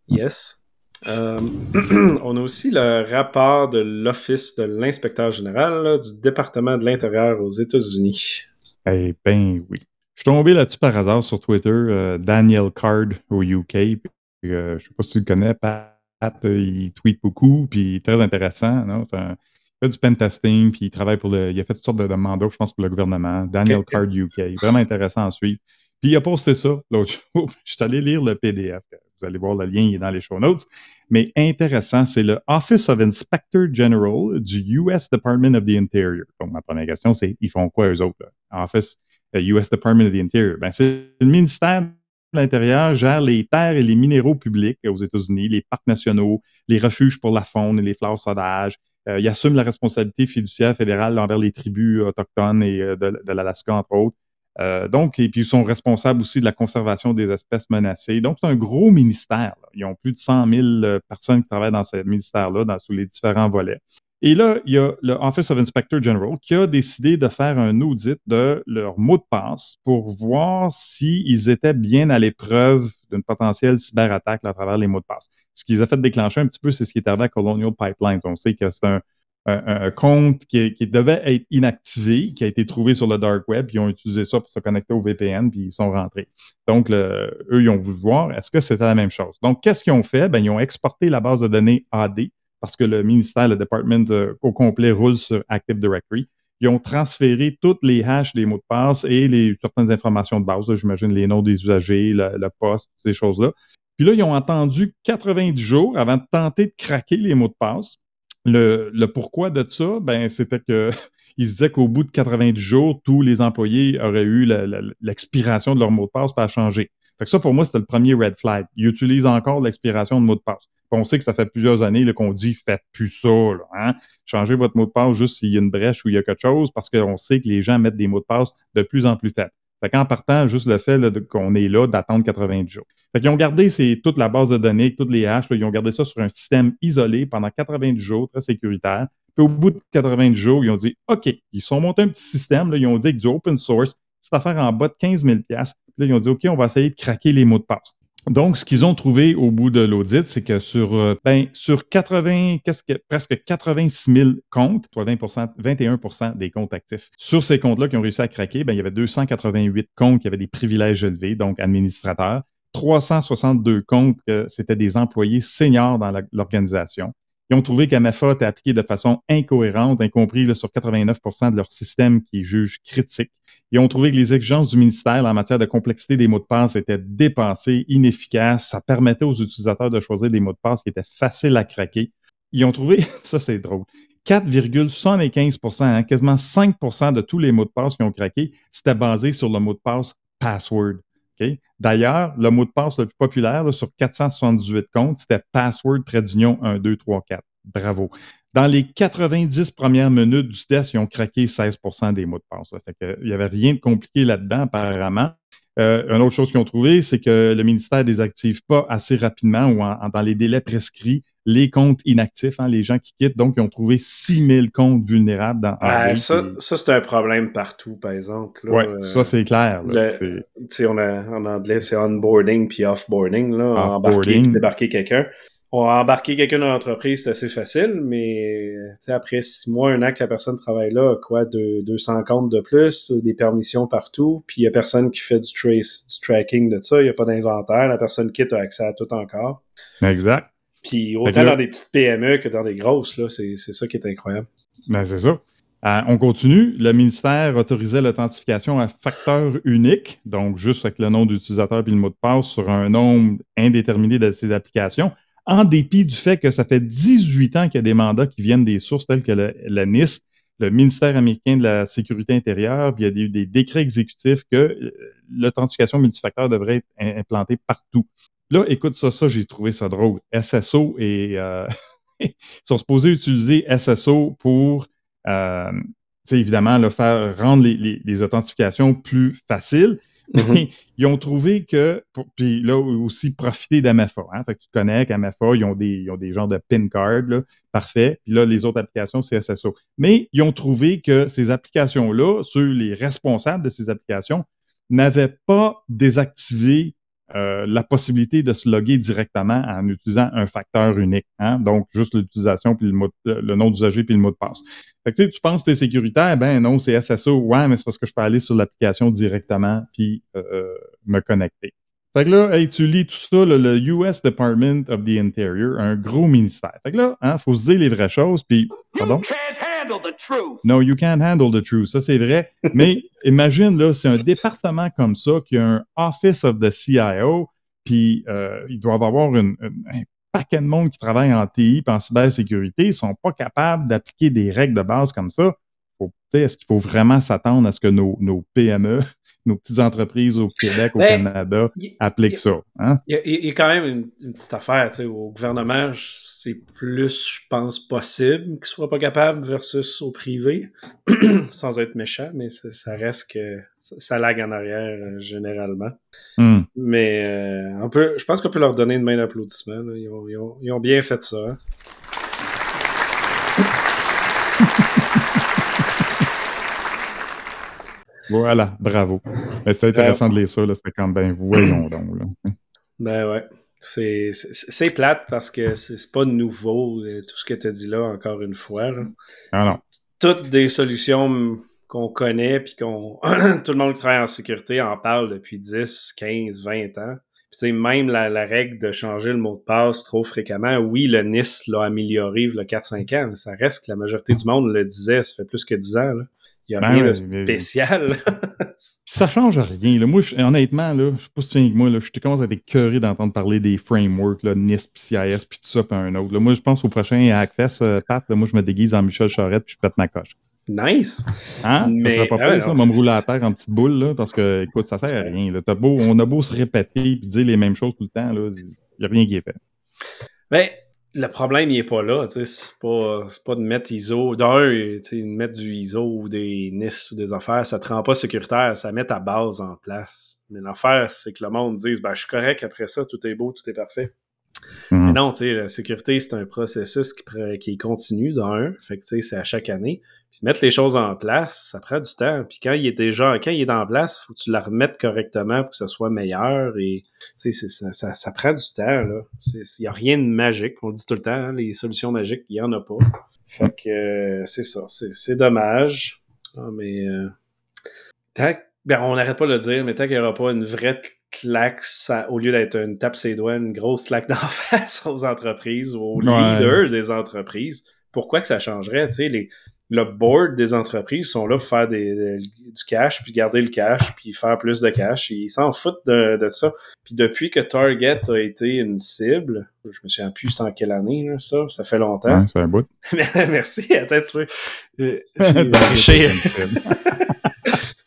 Yes. Euh, [CLEARS THROAT] on a aussi le rapport de l'Office de l'inspecteur général du département de l'Intérieur aux États-Unis. Eh ben oui. Je suis tombé là-dessus par hasard sur Twitter, euh, Daniel Card au UK. Euh, je sais pas si tu le connais, Pat, il tweet beaucoup, puis très intéressant. Non? C'est un fait du pentesting, puis il travaille pour le. Il a fait toutes sortes de, mandats, je pense, pour le gouvernement. Daniel Card UK. Vraiment intéressant à suivre. Puis il a posté ça l'autre [LAUGHS] jour. Je suis allé lire le PDF. Vous allez voir le lien, il est dans les show notes. Mais intéressant, c'est le Office of Inspector General du US Department of the Interior. Donc, ma première question, c'est ils font quoi eux autres? Là? Office US euh, Department of the Interior? Ben, c'est le ministère de l'Intérieur gère les terres et les minéraux publics aux États-Unis, les parcs nationaux, les refuges pour la faune et les fleurs sauvages, euh, il assume la responsabilité fiduciaire fédérale envers les tribus autochtones et euh, de, l'Alaska, entre autres. Euh, donc, et puis ils sont responsables aussi de la conservation des espèces menacées. Donc, c'est un gros ministère. Ils ont plus de 100 000 euh, personnes qui travaillent dans ce ministère-là, dans sous les différents volets. Et là, il y a le Office of Inspector General qui a décidé de faire un audit de leur mot de passe pour voir s'ils étaient bien à l'épreuve d'une potentielle cyberattaque à travers les mots de passe. Ce qui les a fait déclencher un petit peu, c'est ce qui est arrivé à Colonial Pipelines. On sait que c'est un, un, compte qui, qui, devait être inactivé, qui a été trouvé sur le dark web, puis ils ont utilisé ça pour se connecter au VPN, puis ils sont rentrés. Donc, eux, ils ont voulu voir, est-ce que c'était la même chose? Donc, qu'est-ce qu'ils ont fait? Ben, ils ont exporté la base de données AD, parce que le ministère, le département euh, au complet roule sur Active Directory. Ils ont transféré toutes les hashes des mots de passe et les certaines informations de base, j'imagine les noms des usagers, le, le poste, ces choses-là. Puis là, ils ont attendu 90 jours avant de tenter de craquer les mots de passe. Le, le pourquoi de ça, ben, c'était que [LAUGHS] il se disait qu'au bout de 90 jours, tous les employés auraient eu l'expiration de leur mot de passe pas changer. Fait que ça, pour moi, c'était le premier red flag. Ils utilisent encore l'expiration de mot de passe. On sait que ça fait plusieurs années qu'on dit faites plus ça, hein? Changez votre mot de passe juste s'il y a une brèche ou il y a quelque chose, parce qu'on sait que les gens mettent des mots de passe de plus en plus faibles. Fait qu'en partant, juste le fait qu'on est là d'attendre 90 jours. Fait qu'ils ont gardé toute la base de données, toutes les haches, ils ont gardé ça sur un système isolé pendant 90 jours, très sécuritaire. Puis au bout de 90 jours, ils ont dit OK, ils sont montés un petit système, ils ont dit avec du open source, cette affaire en bas de 15 000 Puis là, ils ont dit OK, on va essayer de craquer les mots de passe. Donc, ce qu'ils ont trouvé au bout de l'audit, c'est que sur, euh, ben, sur 80, qu'est-ce que, presque 86 000 comptes, soit 20 21% des comptes actifs, sur ces comptes-là qui ont réussi à craquer, ben, il y avait 288 comptes qui avaient des privilèges élevés, donc administrateurs, 362 comptes que c'était des employés seniors dans l'organisation. Ils ont trouvé qu'AMFA était appliqué de façon incohérente, y compris sur 89% de leur système qui jugent critique. Ils ont trouvé que les exigences du ministère en matière de complexité des mots de passe étaient dépensées, inefficaces. Ça permettait aux utilisateurs de choisir des mots de passe qui étaient faciles à craquer. Ils ont trouvé, [LAUGHS] ça c'est drôle, 4,75% hein, quasiment 5% de tous les mots de passe qui ont craqué, c'était basé sur le mot de passe password. D'ailleurs, le mot de passe le plus populaire sur 478 comptes, c'était password d'union 1, 2, 3, 4. Bravo. Dans les 90 premières minutes du test, ils ont craqué 16% des mots de passe. il n'y avait rien de compliqué là-dedans, apparemment. Euh, une autre chose qu'ils ont trouvé, c'est que le ministère désactive pas assez rapidement ou dans les délais prescrits les comptes inactifs, hein, les gens qui quittent. Donc, ils ont trouvé 6000 comptes vulnérables dans ça, ça c'est un problème partout, par exemple. Oui, ça, c'est clair. on a, en anglais, c'est onboarding puis offboarding. Là, embarquer, débarquer quelqu'un. On a embarqué quelqu'un dans l'entreprise, c'est assez facile, mais après six mois, un an que la personne travaille là, quoi, de 200 comptes de plus, des permissions partout, puis il n'y a personne qui fait du trace, du tracking de ça, il n'y a pas d'inventaire, la personne quitte a accès à tout encore. Exact. Puis autant dans des petites PME que dans des grosses, là, c'est, ça qui est incroyable. Ben, c'est ça. Euh, on continue. Le ministère autorisait l'authentification à facteur unique, donc juste avec le nom d'utilisateur et le mot de passe sur un nombre indéterminé de ses applications, en dépit du fait que ça fait 18 ans qu'il y a des mandats qui viennent des sources telles que le, NIST, le ministère américain de la Sécurité intérieure, puis il y a des, décrets exécutifs que euh, l'authentification multifacteur devrait être implantée partout. Là, écoute ça, ça, j'ai trouvé ça drôle. SSO et euh, [LAUGHS] ils sont supposés utiliser SSO pour euh, évidemment le faire rendre les, authentifications plus faciles. Mais [LAUGHS] ils ont trouvé que, puis là aussi profiter d'AMFA. Hein, fait que tu connais qu'AMFA, ils ont des, ils ont des genres de PIN card, là, parfait. Puis là, les autres applications, c'est SSO. Mais ils ont trouvé que ces applications-là, ceux les responsables de ces applications, n'avaient pas désactivé euh, la possibilité de se loguer directement en utilisant un facteur unique. Hein? Donc, juste l'utilisation, puis le, le nom d'usager, puis le mot de passe. Fait que, tu penses que c'est sécuritaire? Ben non, c'est SSO. Ouais, mais c'est parce que je peux aller sur l'application directement, puis euh, euh, me connecter. Fait que là, hey, tu lis tout ça, le US Department of the Interior, un gros ministère. Fait que là, hein, faut se dire les vraies choses, puis... Pardon? No, you can't handle the truth. Ça, c'est vrai. [LAUGHS] Mais imagine, là, c'est un département comme ça qui a un Office of the CIO, puis euh, ils doivent avoir un paquet de monde qui travaille en TI et en cybersécurité. Ils sont pas capables d'appliquer des règles de base comme ça. Est-ce qu'il faut vraiment s'attendre à ce que nos, nos PME nos petites entreprises au Québec, au Ben, Canada, y- appliquent y- ça. Hein? Il y, a, il y a quand même une, une petite affaire, tu sais, au gouvernement, c'est plus, je pense, possible qu'il soit pas capable versus au privé, [CLEARS THROAT] sans être méchant, mais ça, ça reste que ça, ça lag en arrière euh, généralement. Hmm. Mais euh, on peut, je pense qu'on peut leur donner une main d'applaudissement. là. Ils ont, ils, ont, ils ont bien fait ça. hein. [LAUGHS] Voilà, bravo. Mais C'était intéressant de lire ça, là. C'était quand ben voyons donc. Là. [CLEARS THROAT] Ben ouais. C'est, plate parce que c'est pas nouveau, euh, tout ce que tu as dit là, encore une fois. Là. Ah non. toutes des solutions qu'on connaît, puis qu'on [CLEARS THROAT] tout le monde qui travaille en sécurité en parle depuis 10, 15, 20 ans. Puis tu sais, même la, la règle de changer le mot de passe trop fréquemment, oui, le NIST l'a amélioré il y a 4-5 ans, mais ça reste que la majorité du monde le disait, ça fait plus que 10 ans. Là. Il n'y a Ben rien ouais, de mais- spécial. [LAUGHS] Ça change rien. Là. Moi, je- honnêtement, là, je sais pas si tu es avec moi, là, je commence à être écœuré d'entendre parler des frameworks, là, NIST, puis CIS, puis tout ça, puis un autre. Là. Moi, je pense au prochain Hackfest, euh, Pat, là, moi, je me déguise en Michel Charette, puis je pète ma coche. nice. Hein? Mais- ça serait pas ah pire, ça, on va me rouler à terre en petite boule, là, parce que, écoute, ça sert à rien. Là. Beau, on a beau se répéter puis dire les mêmes choses tout le temps, il n'y a rien qui est fait. Ben, le problème, il est pas là. C'est pas, pas de mettre ISO. D'un, de mettre du ISO ou des NIST ou des affaires, ça te rend pas sécuritaire, ça met ta base en place. Mais l'affaire, c'est que le monde dise ben, je suis correct après ça, tout est beau, tout est parfait. Mhm. Mais non, tu sais, la sécurité, c'est un processus qui, qui est continu d'un. Fait que, tu sais, c'est à chaque année. Puis mettre les choses en place, ça prend du temps. Puis quand il est déjà, quand il est en place, faut que tu la remettes correctement pour que ce soit meilleur. Et, tu sais, ça, ça, prend du temps, là. Il n'y a rien de magique. On dit tout le temps, hein, les solutions magiques, il n'y en a pas. Fait que, euh, c'est ça. C'est dommage. Ah, mais, euh, tant ben, on n'arrête pas de le dire, mais tant qu'il n'y aura pas une vraie claque, ça- au lieu d'être une tape ses doigts, une grosse claque [LAUGHS] d'en face aux entreprises ou aux Ouais. leaders des entreprises, pourquoi que ça changerait? Tu sais, les, le board des entreprises sont là pour faire des, des- du cash, puis garder le cash, puis faire plus de cash. Ils s'en foutent de, de ça. Puis depuis que Target a été une cible, je me souviens plus en quelle année, là, ça, ça fait longtemps. Ouais, c'est un bout. [LAUGHS] Merci, attends, tu veux. Euh, [LAUGHS]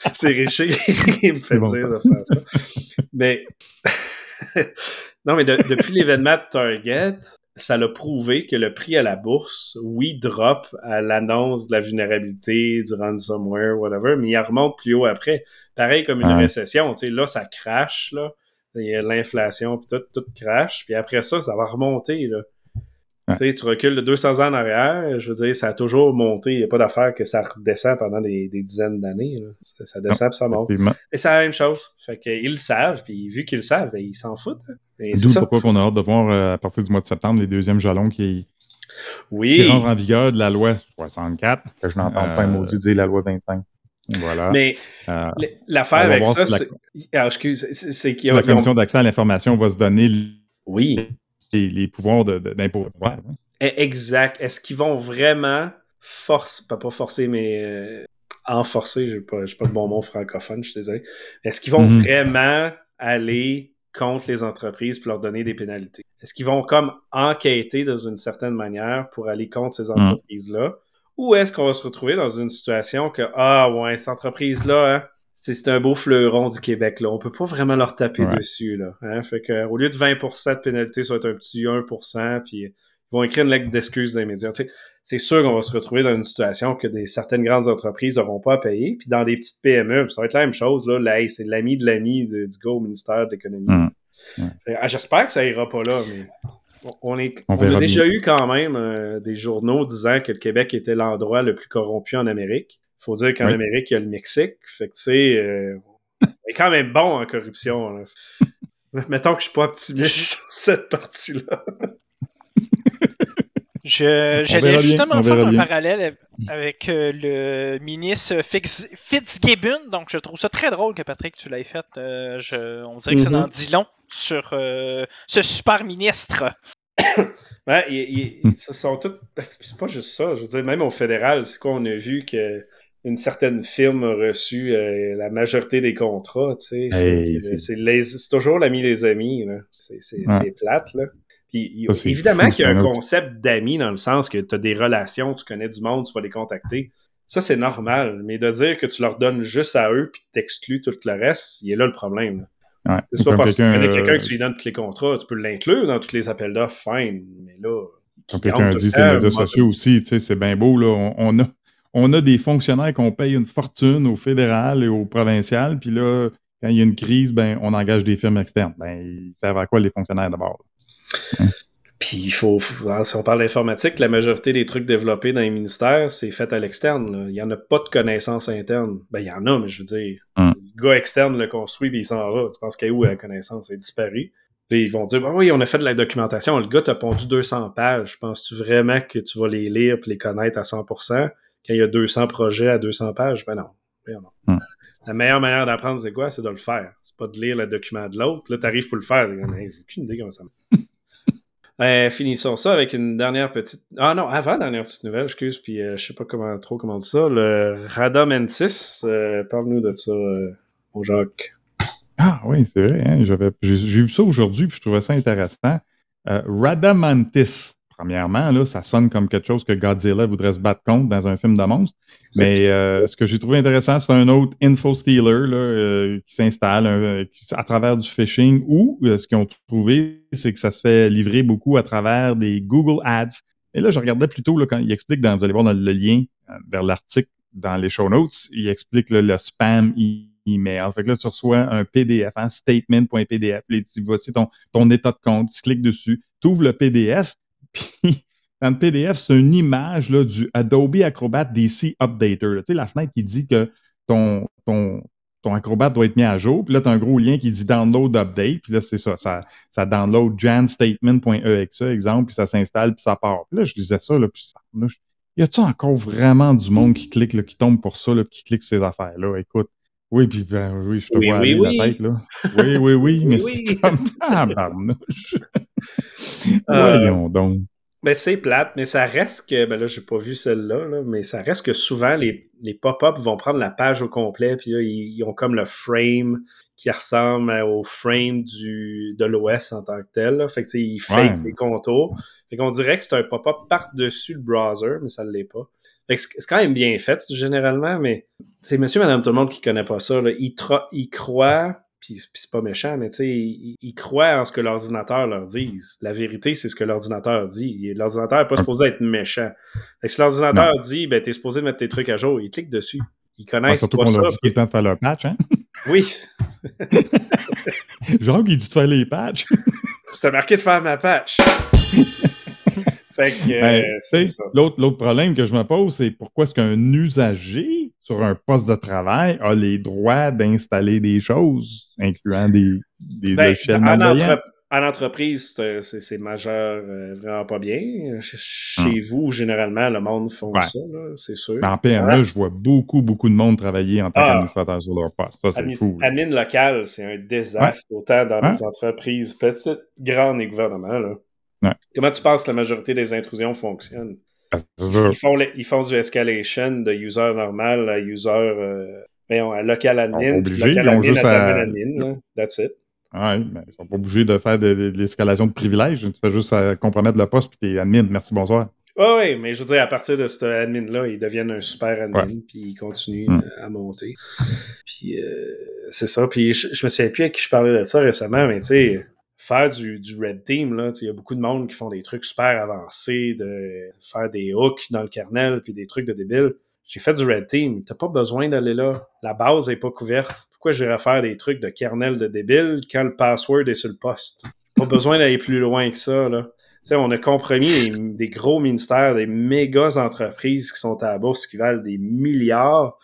[LAUGHS] c'est Richer [LAUGHS] qui me fait bon, dire de faire ça. Mais [LAUGHS] non, mais de- depuis l'événement de Target, ça l'a prouvé que le prix à la bourse, oui, drop à l'annonce de la vulnérabilité, du ransomware, whatever, mais il remonte plus haut après. Pareil comme une récession, tu sais, là, ça crache, là. Il y a l'inflation, puis tout, tout crache, puis après ça, ça va remonter, là. Ouais. Tu sais, tu recules de 200 ans en arrière, je veux dire, ça a toujours monté. Il n'y a pas d'affaire que ça redescend pendant des, des dizaines d'années. Ça, ça descend puis ça monte. Et c'est la même chose. Fait qu'ils le savent, puis vu qu'ils le savent, ben, ils s'en foutent. hein. Et c'est D'où pourquoi on a hâte de voir euh, à partir du mois de septembre les deuxièmes jalons qui, qui Oui, rentrent en vigueur de la loi 64. Que je n'entends Euh, pas un maudit dire la loi 25. Voilà. mais Euh, l'affaire avec ça, si la- c'est... Ah, excuse, c'est, c'est qu'ils si ont- la commission d'accès à l'information va se donner Oui, les, les pouvoirs de- de- d'impôt. Ouais, hein. e- exact. Est-ce qu'ils vont vraiment forcer, pas, pas forcer, mais euh, enforcer, je n'ai pas, pas le bon mot francophone, je suis désolé. Est-ce qu'ils vont Mhm. vraiment aller contre les entreprises pour leur donner des pénalités? Est-ce qu'ils vont comme enquêter dans une certaine manière pour aller contre ces Mhm. entreprises-là? Ou est-ce qu'on va se retrouver dans une situation que, ah ouais, cette entreprise-là, hein, c'est un beau fleuron du Québec, là. On peut pas vraiment leur taper Ouais. dessus, là. Hein? Fait que, au lieu de 20% de pénalité, ça va être un petit 1%, puis ils vont écrire une lettre d'excuses dans les médias. Tu sais, c'est sûr qu'on va se retrouver dans une situation que des certaines grandes entreprises n'auront pas à payer, puis dans des petites PME, ça va être la même chose, là. Là, c'est l'ami de l'ami du, gars au ministère de l'Économie. Que, ah, J'espère que ça ira pas là, mais on- on, est, On on, verra a déjà bien. eu quand même euh, des journaux disant que le Québec était l'endroit le plus corrompu en Amérique. Faut dire qu'en Oui. Amérique, il y a le Mexique. Fait que, tu sais, euh, [LAUGHS] on est quand même bon en corruption. là. [LAUGHS] Mettons que je suis pas optimiste sur cette partie-là. [LAUGHS] J'allais justement faire un bien. parallèle avec euh, le ministre Fitz- Fitzgibbon. Donc, je trouve ça très drôle que Patrick, tu l'aies fait. Euh, je- on dirait que ça Mhm. en dit long sur euh, ce super ministre. [COUGHS] Ouais, ils, ils- ce sont toutes. C'est pas juste ça. Je veux dire, même au fédéral, c'est quoi? On a vu que une certaine firme a reçu euh, la majorité des contrats, tu sais. Hey, que, c'est- toujours l'ami des amis. C'est Ouais. plate, là. Puis, Ça, évidemment qu'il y a un concept d'amis dans le sens que tu as des relations, tu connais du monde, tu vas les contacter. Ça, c'est normal. Mais de dire que tu leur donnes juste à eux puis t'exclues tout le reste, il est là le problème. Ouais. C'est pas parce que tu connais quelqu'un euh, que tu lui donnes tous les contrats, tu peux l'inclure dans tous les appels d'offres, fine. Mais là. Comme quelqu'un dit, c'est les médias sociaux aussi, tu sais, c'est bien beau, là. On, on, a, on a des fonctionnaires qu'on paye une fortune au fédéral et au provincial, puis là, quand il y a une crise, ben, on engage des firmes externes. Ben, ils servent à quoi les fonctionnaires d'abord? Puis il faut, faut- si on parle d'informatique, la majorité des trucs développés dans les ministères, c'est fait à l'externe. Il n'y en a pas de connaissances internes. Ben, il y en a, mais je veux dire, Hum. le gars externe le construit puis il s'en va. Tu penses qu'il y a où la connaissance? Elle est disparue? Ils vont dire, ben oui, on a fait de la documentation. Le gars t'a pondu 200 pages. Penses-tu vraiment que tu vas les lire puis les connaître à 100% quand il y a 200 projets à 200 pages? Ben non. Ben non. Hum. La meilleure manière d'apprendre, c'est quoi? C'est de le faire. C'est pas de lire le document de l'autre. Là, t'arrives pour le faire. Hey, J'ai aucune idée comment ça marche. [LAUGHS] Euh, finissons ça avec une dernière petite. Ah non, avant dernière petite nouvelle, excuse, puis euh, je sais pas comment trop comment dit ça. Le Radamantis, euh, parle-nous de ça, euh, mon Jacques. Ah oui, c'est vrai. Hein? J'ai vu ça aujourd'hui, puis je trouvais ça intéressant. Euh, Radamantis, premièrement, là, ça sonne comme quelque chose que Godzilla voudrait se battre contre dans un film de monstre. Mais euh, ce que j'ai trouvé intéressant, c'est un autre info stealer là, euh, qui s'installe euh, à travers du phishing ou euh, ce qu'ils ont trouvé, c'est que ça se fait livrer beaucoup à travers des Google Ads. Et là, je regardais plutôt là, quand il explique, dans, vous allez voir dans le lien euh, vers l'article dans les show notes, il explique là, le spam email. Fait que là, tu reçois un PDF, un statement.pdf. Voici ton, ton état de compte. Tu cliques dessus, tu ouvres le PDF, puis [LAUGHS] dans le PDF, c'est une image là, du Adobe Acrobat DC Updater. là. Tu sais, la fenêtre qui dit que ton, ton, ton Acrobat doit être mis à jour. Puis là, tu as un gros lien qui dit Download Update. Puis là, c'est ça, ça. Ça download janstatement.exe, exemple, puis ça s'installe, puis ça part. Puis là, je lisais ça, là, puis ça. là, je- y a-tu encore vraiment du monde qui clique, là, qui tombe pour ça, là, puis qui clique ces affaires-là? Écoute. Oui, puis ben, oui, je te Oui, vois oui, aller oui. la tête, là. Oui, oui, oui, [LAUGHS] mais c'est comme tabarnouche. Euh, Voyons donc. Ben, c'est plate, mais ça reste que, ben là, j'ai pas vu celle-là, là, mais ça reste que souvent, les, les pop-up vont prendre la page au complet, puis là, ils, ils ont comme le frame qui ressemble au frame du, de l'OS en tant que tel. là. Fait que, tu sais, ils fake Ouais. les contours. Fait qu'on dirait que c'est un pop-up par-dessus le browser, mais ça ne l'est pas. Fait que c'est quand même bien fait, généralement, mais c'est monsieur, madame, tout le monde qui connaît pas ça, là, ils, ils croient, puis c'est pas méchant, mais tu sais, ils, ils croient en ce que l'ordinateur leur dise. La vérité, c'est ce que l'ordinateur dit. L'ordinateur n'est pas supposé être méchant. Fait que si l'ordinateur dit, ben, t'es supposé mettre tes trucs à jour, ils cliquent dessus. Ils Ouais, connaissent surtout pas qu'on ça. leur dit tout puis- le temps de faire leur patch, hein? [LAUGHS] Oui, [LAUGHS] Genre qu'il dit de faire les patchs. [LAUGHS] c'était marqué de faire ma patch. Fait que, euh, Ben, c'est ça. L'autre, l'autre problème que je me pose, c'est pourquoi est-ce qu'un usager sur un poste de travail a les droits d'installer des choses, incluant des, des Ben, logiciels en, entre- en entreprise, c'est- c'est c'est majeur euh, vraiment pas bien. Ch- Chez vous, généralement, le monde font Ouais. ça, là, c'est sûr. Ben, en PME, je vois beaucoup, beaucoup de monde travailler en tant Ah. qu'administrateur sur leur poste. Ça, c'est fou. là. admin local, c'est un désastre, autant dans Ouais. les entreprises petites, grandes et gouvernements. Là. Ouais. Comment tu penses que la majorité des intrusions fonctionnent? Ça. Ils font, les- ils font du escalation de user normal à user euh, à local admin. Local ils ont admin juste à admin là. That's it. Ouais, ben, ils sont pas obligés de faire de, de- de l'escalation de privilèges. Tu fais juste euh, compromettre le poste puis t'es admin. Merci, bonsoir. Oui, mais je veux dire, à partir de cet admin-là, ils deviennent un super admin, puis ils continuent Mm. euh, à monter. Puis euh, c'est ça. Puis je, je me souviens plus à qui je parlais de ça récemment, mais tu sais, faire du, du red team, là, il y a beaucoup de monde qui font des trucs super avancés, de faire des hooks dans le kernel, puis des trucs de débile. J'ai fait du red team. T'as pas besoin d'aller là. La base est pas couverte. Pourquoi j'irais faire des trucs de kernel de débile quand le password est sur le poste? Pas besoin d'aller plus loin que ça, là. On a compromis des, des gros ministères, des méga entreprises qui sont à la bourse, qui valent des milliards.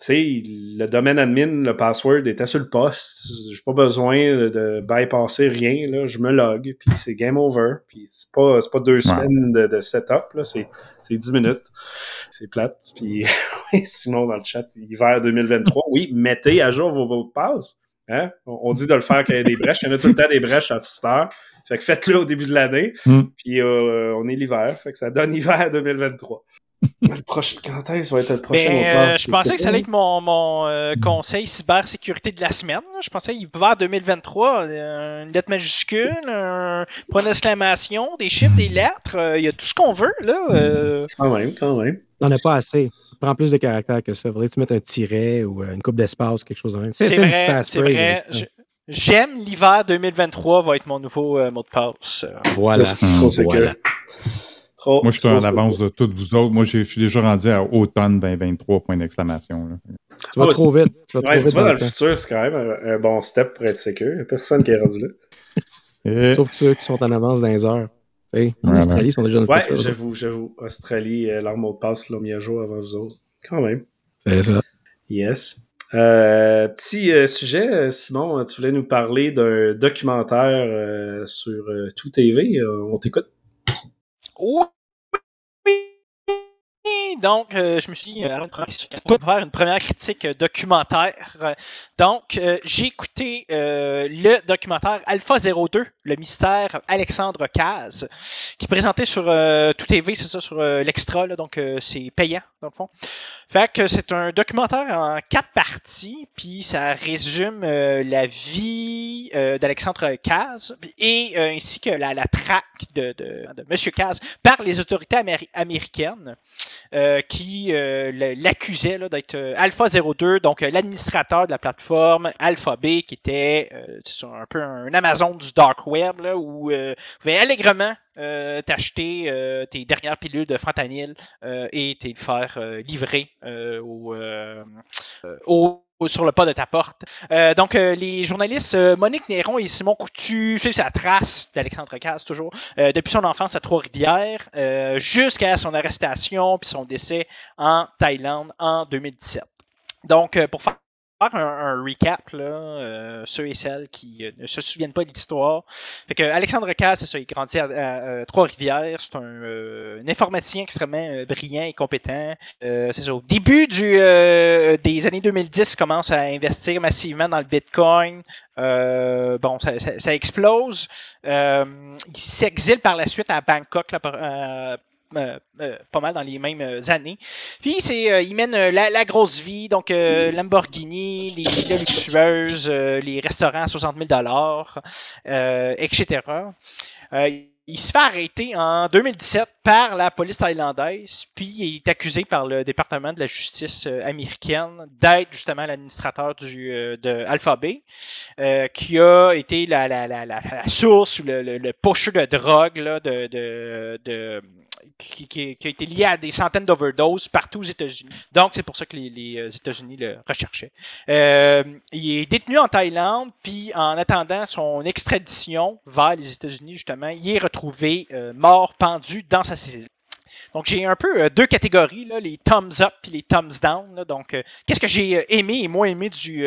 Tu sais, le domaine admin, le password était sur le poste. J'ai pas besoin de, bypasser rien. Là. Je me log, puis c'est game over. Puis c'est pas, pas deux semaines de, de setup. C'est, 10 minutes. C'est plate. [LAUGHS] Puis oui, sinon, dans le chat, hiver 2023, oui, mettez à jour vos mots de passe. Hein? On, on dit de le faire quand il y a des brèches. Il y en a tout le temps des brèches à cette heure. Fait que faites-le au début de l'année. Mm. Puis euh, on est l'hiver. Fait que ça donne hiver 2023. Le prochain, quand est-ce va être le prochain Ben, mot de euh, passe? je pensais que ça allait être mon, mon euh, conseil cybersécurité de la semaine. là. Je pensais qu'il vers 2023, euh, une lettre majuscule, un point d'exclamation, des chiffres, des lettres. euh, Il y a tout ce qu'on veut, là. euh. Quand même, quand même. T'en as pas assez. Ça prend plus de caractère que ça. Faudrait que tu mettes un tiret ou une coupe d'espace, quelque chose C'est vrai, c'est vrai. J'aime l'hiver 2023 va être mon nouveau euh, mot de passe. Voilà. Là, c'est trop Moi, je suis en avance de toutes vous autres. Moi, j'ai- je suis déjà rendu à automne 2023, point d'exclamation. Tu vas Ah trop vite. Tu vas Ouais, vite dans dans le futur, c'est quand même un, un bon step pour être sécure. Il n'y a personne qui est rendu là. Et Sauf que ceux qui sont en avance dans les heures. En. Australie, ils sont déjà dans le Ouais, futur. j'avoue, j'avoue. Australie, euh, leur mot de passe l'ont mis à jour avant vous autres. Quand même. C'est ça. Yes. Euh, petit euh, sujet, euh, Simon, tu voulais nous parler d'un documentaire euh, sur euh, Tout TV. Euh, on t'écoute. Oui. Donc, euh, je me suis dit, euh, pour faire une première critique euh, documentaire. Donc, euh, j'ai écouté euh, le documentaire Alpha 02, le mystère Alexandre Caz, qui est présenté sur euh, Tout TV, c'est ça, sur l'extra, donc euh, c'est payant, dans le fond. Fait que c'est un documentaire en quatre parties, puis ça résume euh, la vie euh, d'Alexandre Caz et euh, ainsi que la, la traque de, de, de Monsieur Caz par les autorités améri- américaines euh, qui euh, le- l'accusaient là, d'être euh, Alpha 02, donc euh, l'administrateur de la plateforme Alphabet, qui était euh, un peu un Amazon du dark web, là, où euh, vous pouvez allègrement euh, t'acheter euh, tes dernières pilules de fentanyl euh, et te faire euh, livrer euh, euh, euh, au- au- sur le pas de ta porte. Euh, donc, euh, les journalistes euh, Monique Néron et Simon Coutu suivent sa trace d'Alexandre Casse, toujours, euh, depuis son enfance à Trois-Rivières euh, jusqu'à son arrestation puis son décès en Thaïlande en 2017. Donc, euh, pour faire un, un recap, là, euh, ceux et celles qui ne se souviennent pas de l'histoire. Fait que Alexandre Casse, c'est ça, il grandit à, à- Trois-Rivières. C'est un, euh, un informaticien extrêmement euh, brillant et compétent. Euh, c'est ça. Au début du, euh, des années 2010, il commence à investir massivement dans le Bitcoin. Bon, ça, ça- ça explose. Il s'exile par la suite à Bangkok, là, euh, euh, pas mal dans les mêmes euh, années. Puis c'est, il mène la, grosse vie, donc Lamborghini, les luxueuses, les restaurants à 60 000 dollars, etc. Il se fait arrêter en 2017 par la police thaïlandaise, puis il est accusé par le département de la justice américaine d'être justement l'administrateur de Alphabet, qui a été la, source ou le, le, de drogue là, de qui, a été lié à des centaines d'overdoses partout aux États-Unis. Donc, c'est pour ça que les, euh, États-Unis le recherchaient. Euh, il est détenu en Thaïlande, puis en attendant son extradition vers les États-Unis, justement, il est retrouvé euh, mort, pendu dans sa cellule. Donc, j'ai un peu deux catégories, là, les thumbs up et les thumbs down. donc, qu'est-ce que j'ai aimé et moins aimé du,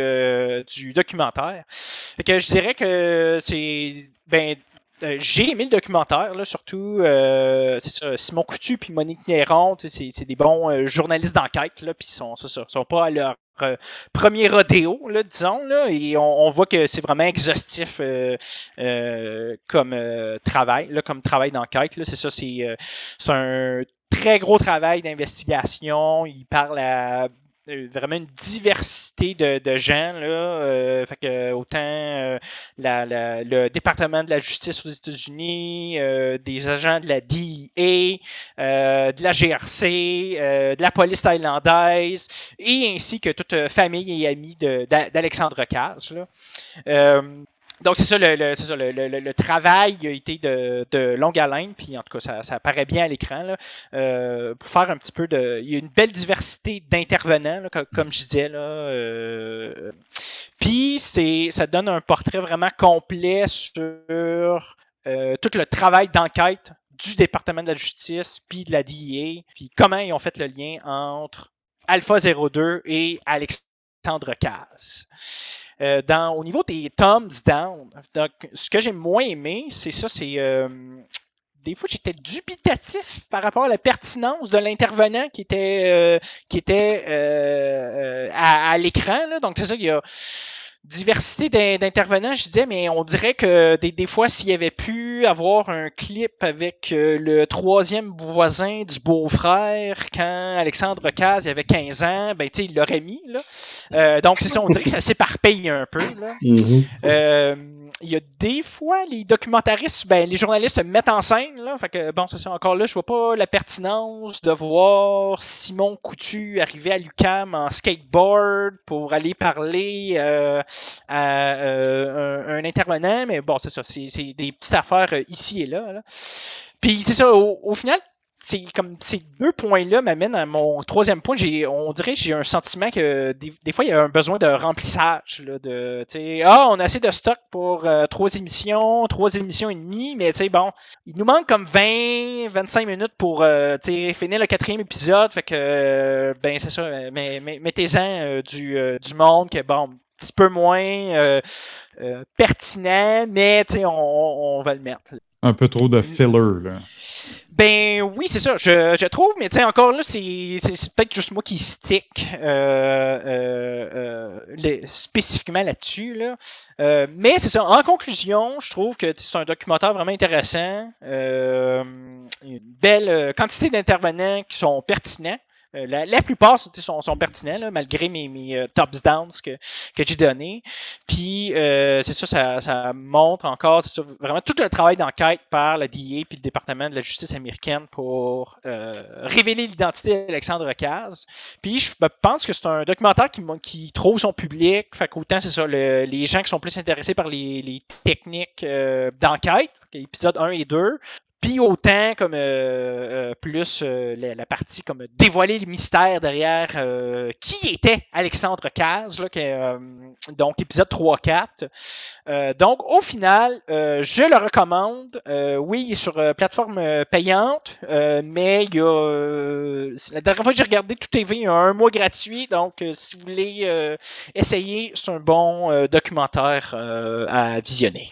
du documentaire? Fait que je dirais que c'est. Ben, euh, j'ai aimé le documentaire, là, surtout euh, ça, Simon Coutu puis Monique Néron, c'est des bons euh, journalistes d'enquête, là, puis ils sont, ça, sont pas à leur euh, premier rodéo, là, disons, là, et on, voit que c'est vraiment exhaustif comme travail, là, comme travail d'enquête, là, c'est ça, c'est un très gros travail d'investigation. Il parle à vraiment une diversité de, de gens. Là, euh, fait que, autant euh, la- la- le département de la justice aux États-Unis, euh, des agents de la DEA, euh, de la GRC, euh, de la police thaïlandaise, et ainsi que toute euh, famille et amis d'Alexandre Caz. là. Donc, c'est ça, le, le- c'est ça, le, le- travail a été de, de longue haleine, puis en tout cas, ça, ça apparaît bien à l'écran. là. Euh, pour faire un petit peu de. Il y a une belle diversité d'intervenants, là, co- comme, je disais. Là, euh, puis, c'est, ça donne un portrait vraiment complet sur euh, tout le travail d'enquête du département de la justice, puis de la DEA, puis comment ils ont fait le lien entre Alpha 02 et Alexandre Caz. Euh, dans, au niveau des thumbs down, donc, ce que j'ai moins aimé, c'est ça, c'est euh, des fois j'étais dubitatif par rapport à la pertinence de l'intervenant qui était euh, qui était à, à l'écran. Donc c'est ça qu'il y a. diversité d'intervenants, je disais, mais on dirait que des, des fois, s'il y avait pu avoir un clip avec euh, le troisième voisin du beau-frère quand Alexandre Caz avait 15 ans, ben, tu sais, il l'aurait mis, là. Euh, donc, c'est ça, on dirait que ça [LAUGHS] s'éparpille un peu, là. Mhm. Euh, il y a des fois, les documentaristes, ben, les journalistes se mettent en scène. Là, fait que, bon, c'est encore là, je vois pas la pertinence de voir Simon Coutu arriver à l'UCAM en skateboard pour aller parler euh, à euh, un, intervenant. Mais bon, c'est ça, c'est des petites affaires euh, ici et là. là. Puis c'est ça, au, au final, comme ces deux points-là m'amènent à mon troisième point. J'ai, on dirait que j'ai un sentiment que des, des, fois il y a un besoin de remplissage. Là, de, ah, on a assez de stock pour euh, trois émissions, trois émissions et demie, mais bon, il nous manque comme 20, 25 minutes pour euh, finir le quatrième épisode. Fait que euh, ben c'est ça, mais, mais mettez-en du, du monde que bon, un petit peu moins pertinent, mais on, on va le mettre. Un peu trop de filler, là. Ben oui, c'est ça, je, je, trouve, mais tu sais, encore là, c'est peut-être juste moi qui stick euh, euh, euh, spécifiquement là-dessus. Là. Euh, mais c'est ça, en conclusion, je trouve que c'est un documentaire vraiment intéressant. Euh, une belle quantité d'intervenants qui sont pertinents. Euh, la, la, plupart sont, sont pertinents, là, malgré mes, mes uh, tops downs que, que j'ai donnés. Puis, euh, c'est ça, ça, montre encore ça, vraiment tout le travail d'enquête par la DIA puis le département de la justice américaine pour euh, révéler l'identité d'Alexandre Caz. Puis, je pense que c'est un documentaire qui, qui trouve son public. Fait qu'autant, c'est ça, le, les gens qui sont plus intéressés par les, les techniques euh, d'enquête, épisodes 1 et 2, puis autant comme euh, euh, plus euh, la, la, partie comme dévoiler le mystère derrière euh, qui était Alexandre Caz, là, donc épisode 3-4. donc au final, je le recommande. oui, il est sur plateforme payante, mais il y a la dernière fois que j'ai regardé tout TV, il y a un mois gratuit. Donc si vous voulez essayer, c'est un bon documentaire à visionner.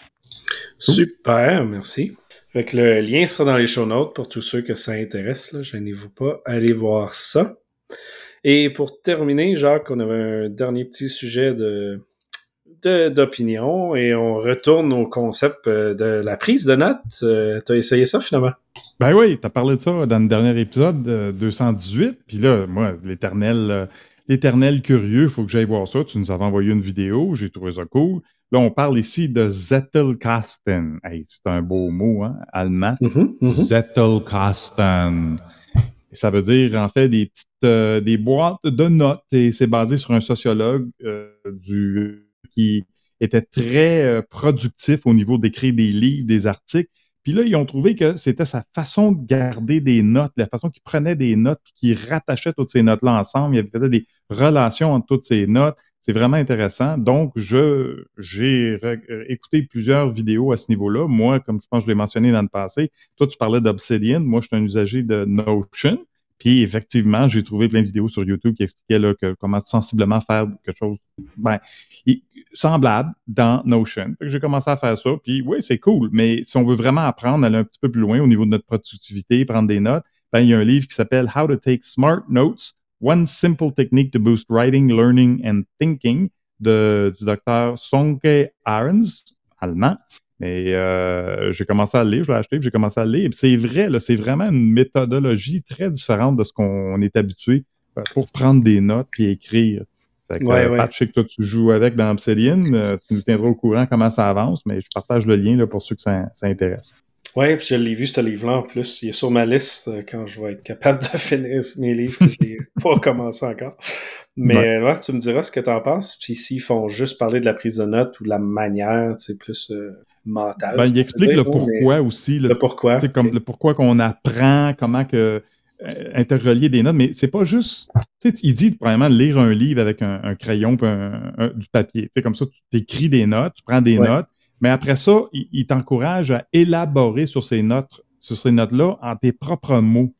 Super, merci. Fait le lien sera dans les show notes pour tous ceux que ça intéresse. Gênez-vous pas, allez voir ça. Et pour terminer, Jacques, on avait un dernier petit sujet de d'opinion et on retourne au concept euh, de la prise de notes. Euh, tu as essayé ça finalement? Ben oui, tu as parlé de ça dans le dernier épisode, euh, 218. Puis là, moi, l'éternel euh, l'éternel curieux, il faut que j'aille voir ça. Tu nous avais envoyé une vidéo, j'ai trouvé ça cool. Là, on parle ici de Zettelkasten. Hey, c'est un beau mot, hein, allemand. Mm -hmm, mm -hmm. Zettelkasten. Et ça veut dire, en fait, des petites, euh, des boîtes de notes. Et c'est basé sur un sociologue euh, du, qui était très euh, productif au niveau d'écrire des livres, des articles. Puis là, ils ont trouvé que c'était sa façon de garder des notes, la façon qu'il prenait des notes, puis qu'il rattachait toutes ces notes-là ensemble. Il y avait peut-être des relations entre toutes ces notes. C'est vraiment intéressant. Donc, je j'ai écouté plusieurs vidéos à ce niveau-là. Moi, comme je pense que je l'ai mentionné dans le passé, toi, tu parlais d'Obsidian. Moi, je suis un usager de Notion. Puis, effectivement, j'ai trouvé plein de vidéos sur YouTube qui expliquaient là, que, comment sensiblement faire quelque chose ben, semblable dans Notion. J'ai commencé à faire ça. Puis, oui, c'est cool. Mais si on veut vraiment apprendre, aller un petit peu plus loin au niveau de notre productivité, prendre des notes, ben, il y a un livre qui s'appelle How to Take Smart Notes One Simple Technique to Boost Writing, Learning and Thinking de, du docteur Sonke Arens, allemand. Mais euh, j'ai commencé à le lire, je l'ai acheté, j'ai commencé à le lire. c'est vrai, c'est vraiment une méthodologie très différente de ce qu'on est habitué euh, pour prendre des notes et écrire. Fait que, ouais, euh, je sais que toi, tu joues avec dans Obsidian. Euh, tu nous tiendras au courant comment ça avance, mais je partage le lien là, pour ceux que ça, ça intéresse. Oui, puis je l'ai vu, ce livre-là, en plus. Il est sur ma liste euh, quand je vais être capable de [LAUGHS] finir mes livres que je n'ai [LAUGHS] pas commencé encore. Mais ouais. ouais. tu me diras ce que tu en penses. Puis s'ils font juste parler de la prise de notes ou de la manière, c'est plus euh, mentale. Ben, il explique le pourquoi aussi. Le, le pourquoi. Comme okay. le pourquoi qu'on apprend, comment que euh, interrelier des notes, mais c'est pas juste. Il dit, premièrement, lire un livre avec un, un crayon un, un, du papier. T'sais, comme ça, tu écris des notes, tu prends des ouais. notes, mais après ça, il, il t'encourage à élaborer sur ces notes, sur ces notes-là en tes propres mots.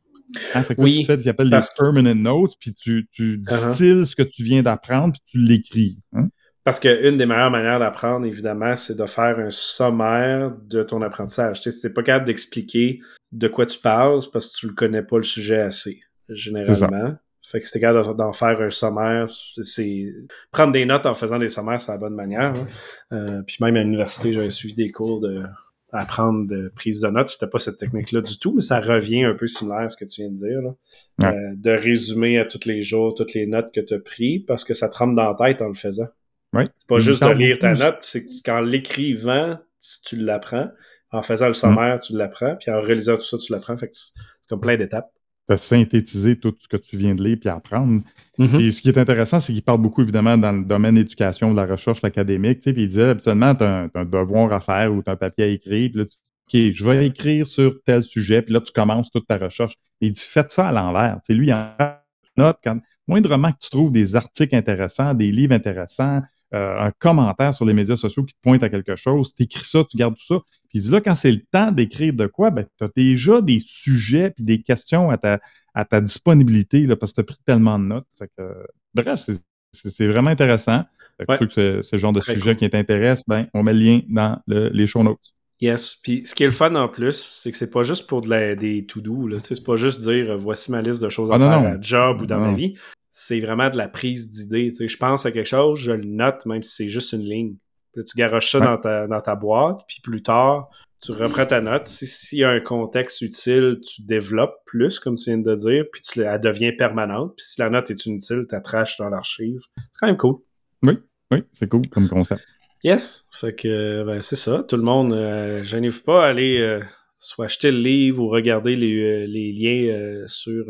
Hein, fait que oui, là, tu fais, il appelle les permanent notes, puis tu, tu distilles uh -huh. ce que tu viens d'apprendre, puis tu l'écris. Hein? Parce qu'une des meilleures manières d'apprendre, évidemment, c'est de faire un sommaire de ton apprentissage. Tu sais, si pas capable d'expliquer de quoi tu parles, parce que tu le connais pas le sujet assez, généralement. Fait que c'était capable d'en faire un sommaire. C'est prendre des notes en faisant des sommaires, c'est la bonne manière. Hein. Euh, puis même à l'université, j'avais suivi des cours de apprendre de prise de notes. C'était pas cette technique-là du tout, mais ça revient un peu similaire à ce que tu viens de dire. Là. Euh, de résumer à tous les jours toutes les notes que tu as prises parce que ça te rentre dans la tête en le faisant. Oui. C'est pas juste de lire ta note, c'est que qu'en l'écrivant, tu l'apprends. En faisant le sommaire, tu l'apprends. Puis en réalisant tout ça, tu l'apprends. Fait que c'est comme plein d'étapes synthétiser tout ce que tu viens de lire puis apprendre. Et ce qui est intéressant, c'est qu'il parle beaucoup, évidemment, dans le domaine éducation, de la recherche académique. Tu sais, puis il disait, habituellement, tu as, un devoir à faire ou tu as un papier à écrire. Puis là, tu OK, je vais écrire sur tel sujet. Puis là, tu commences toute ta recherche. il dit, faites ça à l'envers. Tu sais, lui, il note quand, moindrement que tu trouves des articles intéressants, des livres intéressants, euh, un commentaire sur les médias sociaux qui te pointe à quelque chose, tu écris ça, tu gardes tout ça. Puis là, quand c'est le temps d'écrire de quoi, ben, tu as déjà des sujets puis des questions à ta, à ta disponibilité là, parce que tu as pris tellement de notes. bref, c'est vraiment intéressant. que c'est ce genre de sujet qui t'intéresse, ben, on met le lien dans les show notes. Yes. Puis ce qui est le fun en plus, c'est que c'est pas juste pour de la, des to-do. C'est pas juste dire voici ma liste de choses à ah, faire non, à job ou dans ma vie c'est vraiment de la prise d'idée. Je pense à quelque chose, je le note, même si c'est juste une ligne. Puis tu garoches ça dans, ta, dans ta boîte, puis plus tard, tu reprends ta note. S'il y a un contexte utile, tu développes plus, comme tu viens de dire, puis tu, elle devient permanente. Puis si la note est inutile, tu la traches dans l'archive. C'est quand même cool. Oui, oui, c'est cool comme concept. Yes, fait que ben, c'est ça. Tout le monde, euh, je n'arrive pas à aller euh, soit acheter le livre ou regarder les, euh, les liens euh, sur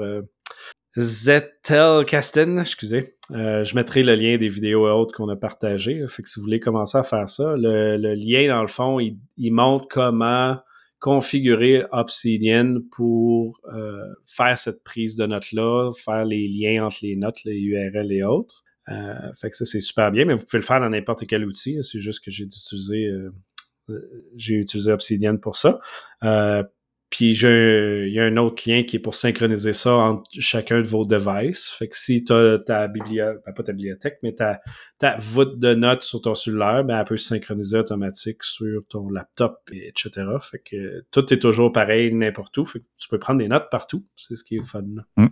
Zettelkasten, excusez. Euh, je mettrai le lien des vidéos et autres qu'on a partagées. Fait que si vous voulez commencer à faire ça, le, lien, dans le fond, il, montre comment configurer Obsidian pour euh, faire cette prise de notes-là, faire les liens entre les notes, les URL et autres. Euh, fait que ça, c'est super bien, mais vous pouvez le faire dans n'importe quel outil. C'est juste que j'ai utilisé, j'ai utilisé Obsidian pour ça. Puis il y a un autre lien qui est pour synchroniser ça entre chacun de vos devices. Fait que si tu as ta bibliothèque, ben, pas ta bibliothèque, mais ta, ta voûte de notes sur ton cellulaire, ben elle peut se synchroniser automatique sur ton laptop, etc. Fait que tout est toujours pareil n'importe où. Fait que tu peux prendre des notes partout. C'est ce qui est fun. Mm.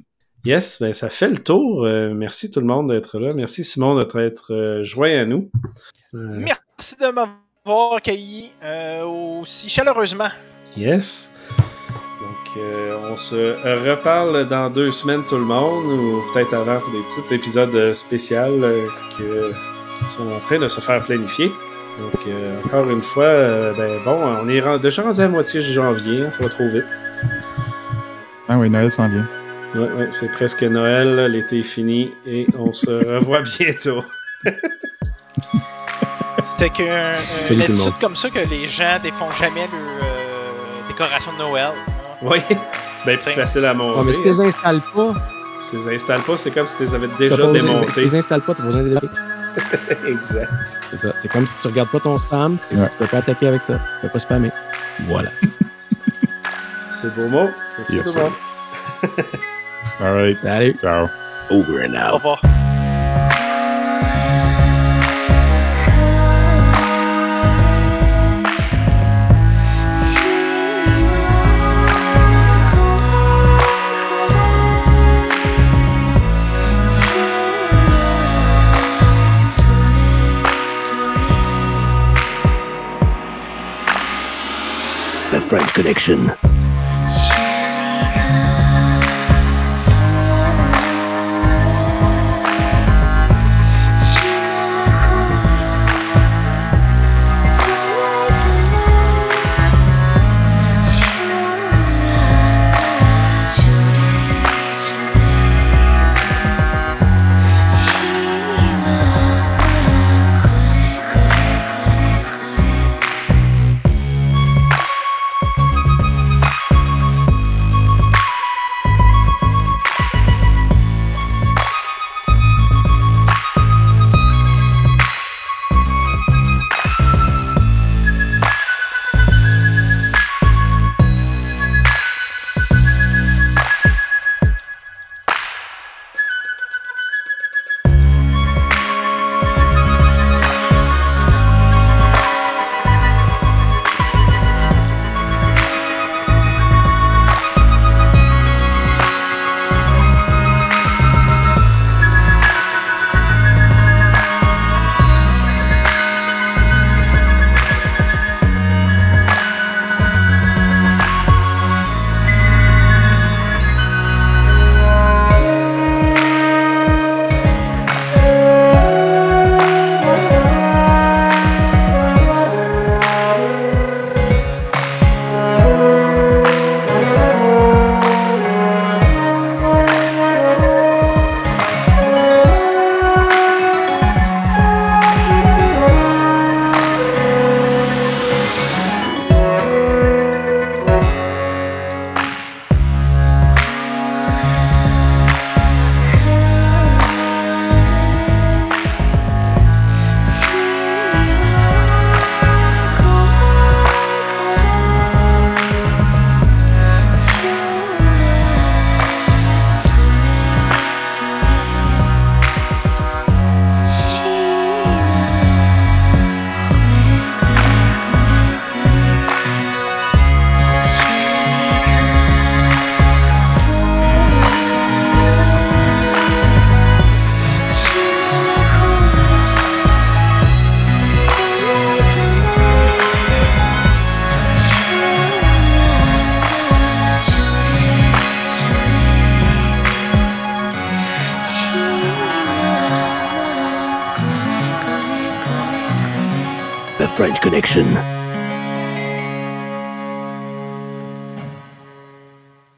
Yes, ben ça fait le tour. Euh, merci tout le monde d'être là. Merci Simon d'être euh, joint à nous. Euh, merci de m'avoir accueilli aussi chaleureusement. Yes. Euh, on se reparle dans deux semaines tout le monde, ou peut-être avant pour des petits épisodes spéciaux euh, qui sont en train de se faire planifier. Donc euh, encore une fois, ben bon, on est déjà rendu à la moitié de janvier, hein, ça va trop vite. Ah oui, Noël s'en vient. Oui, ouais, c'est presque Noël, l'été est fini et on se [LAUGHS] revoit bientôt. [LAUGHS] C'était qu'un une [LAUGHS] comme ça que les gens défont jamais leur décoration de Noël. Oui, [LAUGHS] c'est bien plus facile à monter. mais si tu les installes pas. Si tu les installes pas, c'est comme si tu les avais déjà démontés. Si tu les installes pas, tu as besoin de [LAUGHS] Exact. C'est ça. C'est comme si tu regardes pas ton spam, tu peux pas attaquer avec ça. Tu peux pas spammer. Voilà. c'est beau mot. Merci yes, tout le monde. All right. Salut. Ciao. Over and out. Au revoir. French Connection.